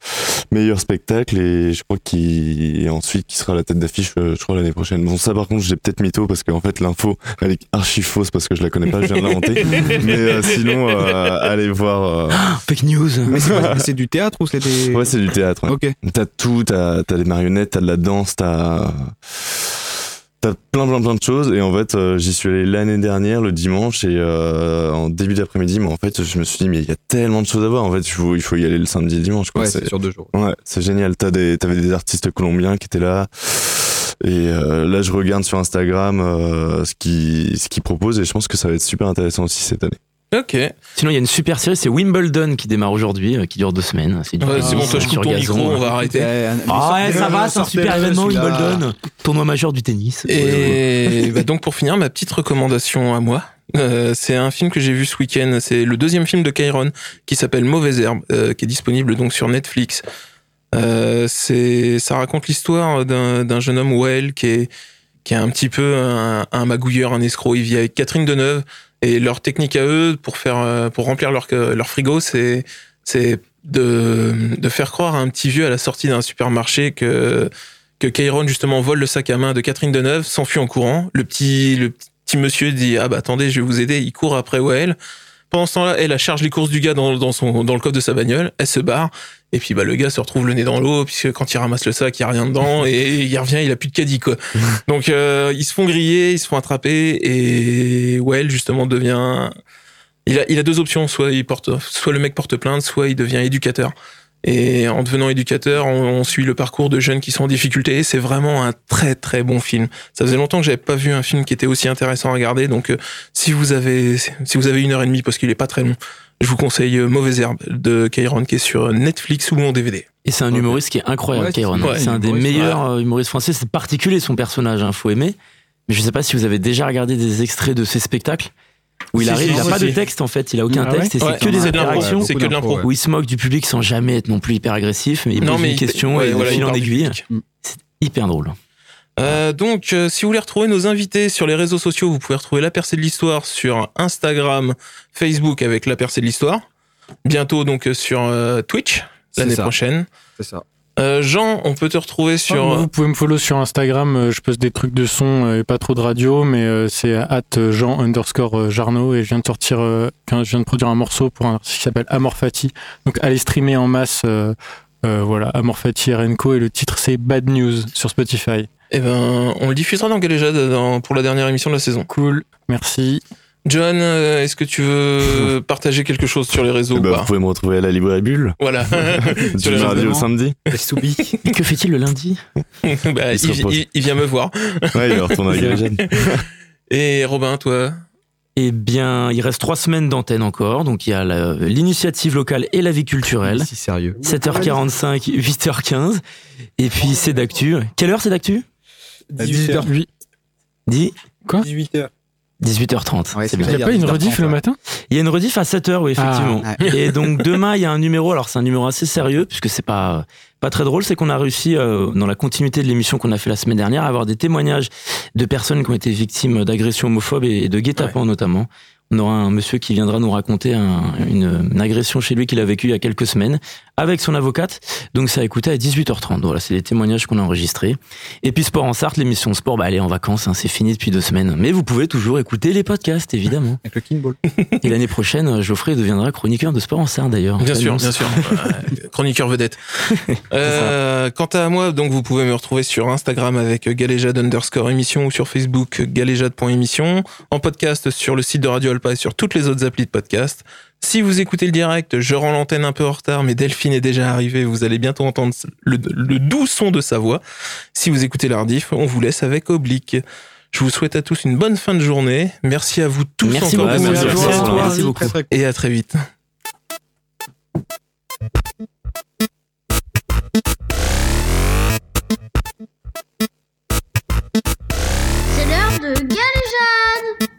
meilleur spectacle et je crois qu'il et ensuite qui sera la tête d'affiche, euh, je crois l'année prochaine. Bon ça par contre j'ai peut-être mytho parce qu'en fait l'info elle est archi fausse parce que je la connais pas, je viens de l'inventer. [LAUGHS] Mais euh, sinon euh, allez voir. euh, [GASPS]
Fake news.
Mais c'est pas- [LAUGHS] c'est du théâtre ou c'est des.
Ouais c'est du théâtre. ouais.
Ok.
T'as tout, t'as as des marionnettes, t'as de la danse, t'as t'as plein plein plein de choses et en fait euh, j'y suis allé l'année dernière le dimanche et euh, en début d'après-midi mais en fait je me suis dit mais il y a tellement de choses à voir en fait il faut, il faut y aller le samedi et le dimanche quoi.
Ouais,
C'est-
sur deux jours.
Ouais, c'est génial. T'as des, t'avais des artistes colombiens qui étaient là. Et euh, là, je regarde sur Instagram euh, ce qu'ils ce qu'ils proposent et je pense que ça va être super intéressant aussi cette année.
Ok.
Sinon, il y a une super série, c'est Wimbledon qui démarre aujourd'hui, euh, qui dure deux semaines. C'est
Ouais, bon, toi, je coupe ton
gazon.
micro, on va arrêter.
Ah ouais, ça va, c'est un super événement Wimbledon. Tournoi majeur du tennis.
Et [LAUGHS] bah, donc pour finir, ma petite recommandation à moi, euh, c'est un film que j'ai vu ce week-end. C'est le deuxième film de Kyron qui s'appelle Mauvaise Herbe, euh, qui est disponible donc sur Netflix. Euh, c'est, ça raconte l'histoire d'un, d'un jeune homme Well qui est qui est un petit peu un, un magouilleur, un escroc. Il vit avec Catherine Deneuve et leur technique à eux pour faire euh, pour remplir leur leur frigo, c'est c'est de de faire croire à un petit vieux à la sortie d'un supermarché que que Kairon justement vole le sac à main de Catherine Deneuve, s'enfuit en courant. Le petit, le petit monsieur dit ah bah attendez, je vais vous aider. Il court après Well. Pendant ce temps-là, elle elle charge les courses du gars dans, dans son dans le coffre de sa bagnole. Elle se barre et puis bah le gars se retrouve le nez dans l'eau puisque quand il ramasse le sac, il y a rien dedans [LAUGHS] et il revient, il a plus de caddie quoi. [LAUGHS] Donc euh, ils se font griller, ils se font attraper et Well justement devient il a, il a deux options, soit il porte, soit le mec porte plainte, soit il devient éducateur. Et en devenant éducateur, on, on suit le parcours de jeunes qui sont en difficulté. C'est vraiment un très très bon film. Ça faisait longtemps que j'avais pas vu un film qui était aussi intéressant à regarder. Donc, euh, si vous avez si vous avez une heure et demie parce qu'il est pas très long, je vous conseille euh, Mauvaise Herbe de Kairon qui est sur Netflix ou en DVD.
Et c'est un humoriste qui est incroyable,
Ouais, c'est
Kairon.
ouais,
c'est un des meilleurs euh, humoristes français. C'est particulier son personnage, hein, faut aimer. Mais je sais pas si vous avez déjà regardé des extraits de ses spectacles où il
Si,
arrive,
si,
il a
si,
pas de texte en fait, il a aucun
Ah ouais
texte et c'est
Ouais,
que des interactions.
C'est que de l'impro.
Où il se moque du public sans jamais être non plus hyper agressif, mais il pose une
il-
question
ouais,
et
voilà,
il file
il
en aiguille. C'est hyper drôle.
Euh, donc, euh, si vous voulez retrouver nos invités sur les réseaux sociaux, vous pouvez retrouver La Percée de l'Histoire sur Instagram, Facebook avec La Percée de l'Histoire. Bientôt donc euh, sur euh, Twitch l'année
ça.
prochaine.
C'est ça.
Euh, Jean, on peut te retrouver
Ah,
sur.
vous pouvez me follow sur Instagram, je poste des trucs de son et pas trop de radio, mais c'est at Jean underscore Jarno et je viens de sortir, je viens de produire un morceau pour un artiste qui s'appelle Amorfati. Donc allez streamer en masse, euh, euh, voilà, Amorfati RNCO et le titre c'est Bad News sur Spotify.
Eh ben, on le diffusera dans Galéjade dans- pour la dernière émission de la saison.
Cool, merci.
John, euh, est-ce que tu veux [LAUGHS] partager quelque chose sur les réseaux ou
bah,
pas
vous pouvez me retrouver à la librairie Bulle
Voilà. [LAUGHS] [LAUGHS]
du mardi au samedi.
Et que fait-il le lundi
Bah,
Il
il,
repose.
il- il vient me voir.
Ouais, il va retourner à Galéjade.
Et Robin, toi
Eh bien, il reste trois semaines d'antenne encore, donc il y a l'initiative locale et la vie culturelle.
Si sérieux.
7h45, 8h15. Et puis c'est d'actu. Quelle heure c'est d'actu
18h.
Oui.
Dis
18h.
18h30.
Ouais,
c'est
c'est
bien.
Il n'y a pas une rediff le matin
Il y a une rediff à 7h, oui, effectivement. [LAUGHS]
Ah,
Et donc demain, il y a un numéro, alors c'est un numéro assez sérieux, puisque c'est pas, pas très drôle, c'est qu'on a réussi, euh, dans la continuité de l'émission qu'on a fait la semaine dernière, à avoir des témoignages de personnes qui ont été victimes d'agressions homophobes et de guet-apens notamment. On aura un monsieur qui viendra nous raconter un- une, une agression chez lui qu'il a vécu il y a quelques semaines avec son avocate. Donc ça a écouté à 18h30. Voilà, c'est les témoignages qu'on a enregistrés. Et puis Sport en Sarthe, l'émission Sport, bah elle est en vacances, hein, c'est fini depuis deux semaines. Mais vous pouvez toujours écouter les podcasts, évidemment.
Avec le Kinball. [LAUGHS]
Et l'année prochaine, Geoffrey deviendra chroniqueur de Sport en Sarthe d'ailleurs.
Bien sûr, bien sûr. Euh, Chroniqueur vedette. [LAUGHS] Euh, quant à moi, donc vous pouvez me retrouver sur Instagram avec galéjade underscore émission ou sur Facebook galéjade.émission, en podcast sur le site de Radio pas Play, sur toutes les autres applis de podcast. Si vous écoutez le direct, je rends l'antenne un peu en retard, mais Delphine est déjà arrivée. Vous allez bientôt entendre le, doux son de sa voix. Si vous écoutez l'Ardif, on vous laisse avec Oblique. Je vous souhaite à tous une bonne fin de journée. Merci à vous tous
merci
encore.
Beaucoup, merci, à merci beaucoup.
Et à très vite. C'est l'heure de Galéjade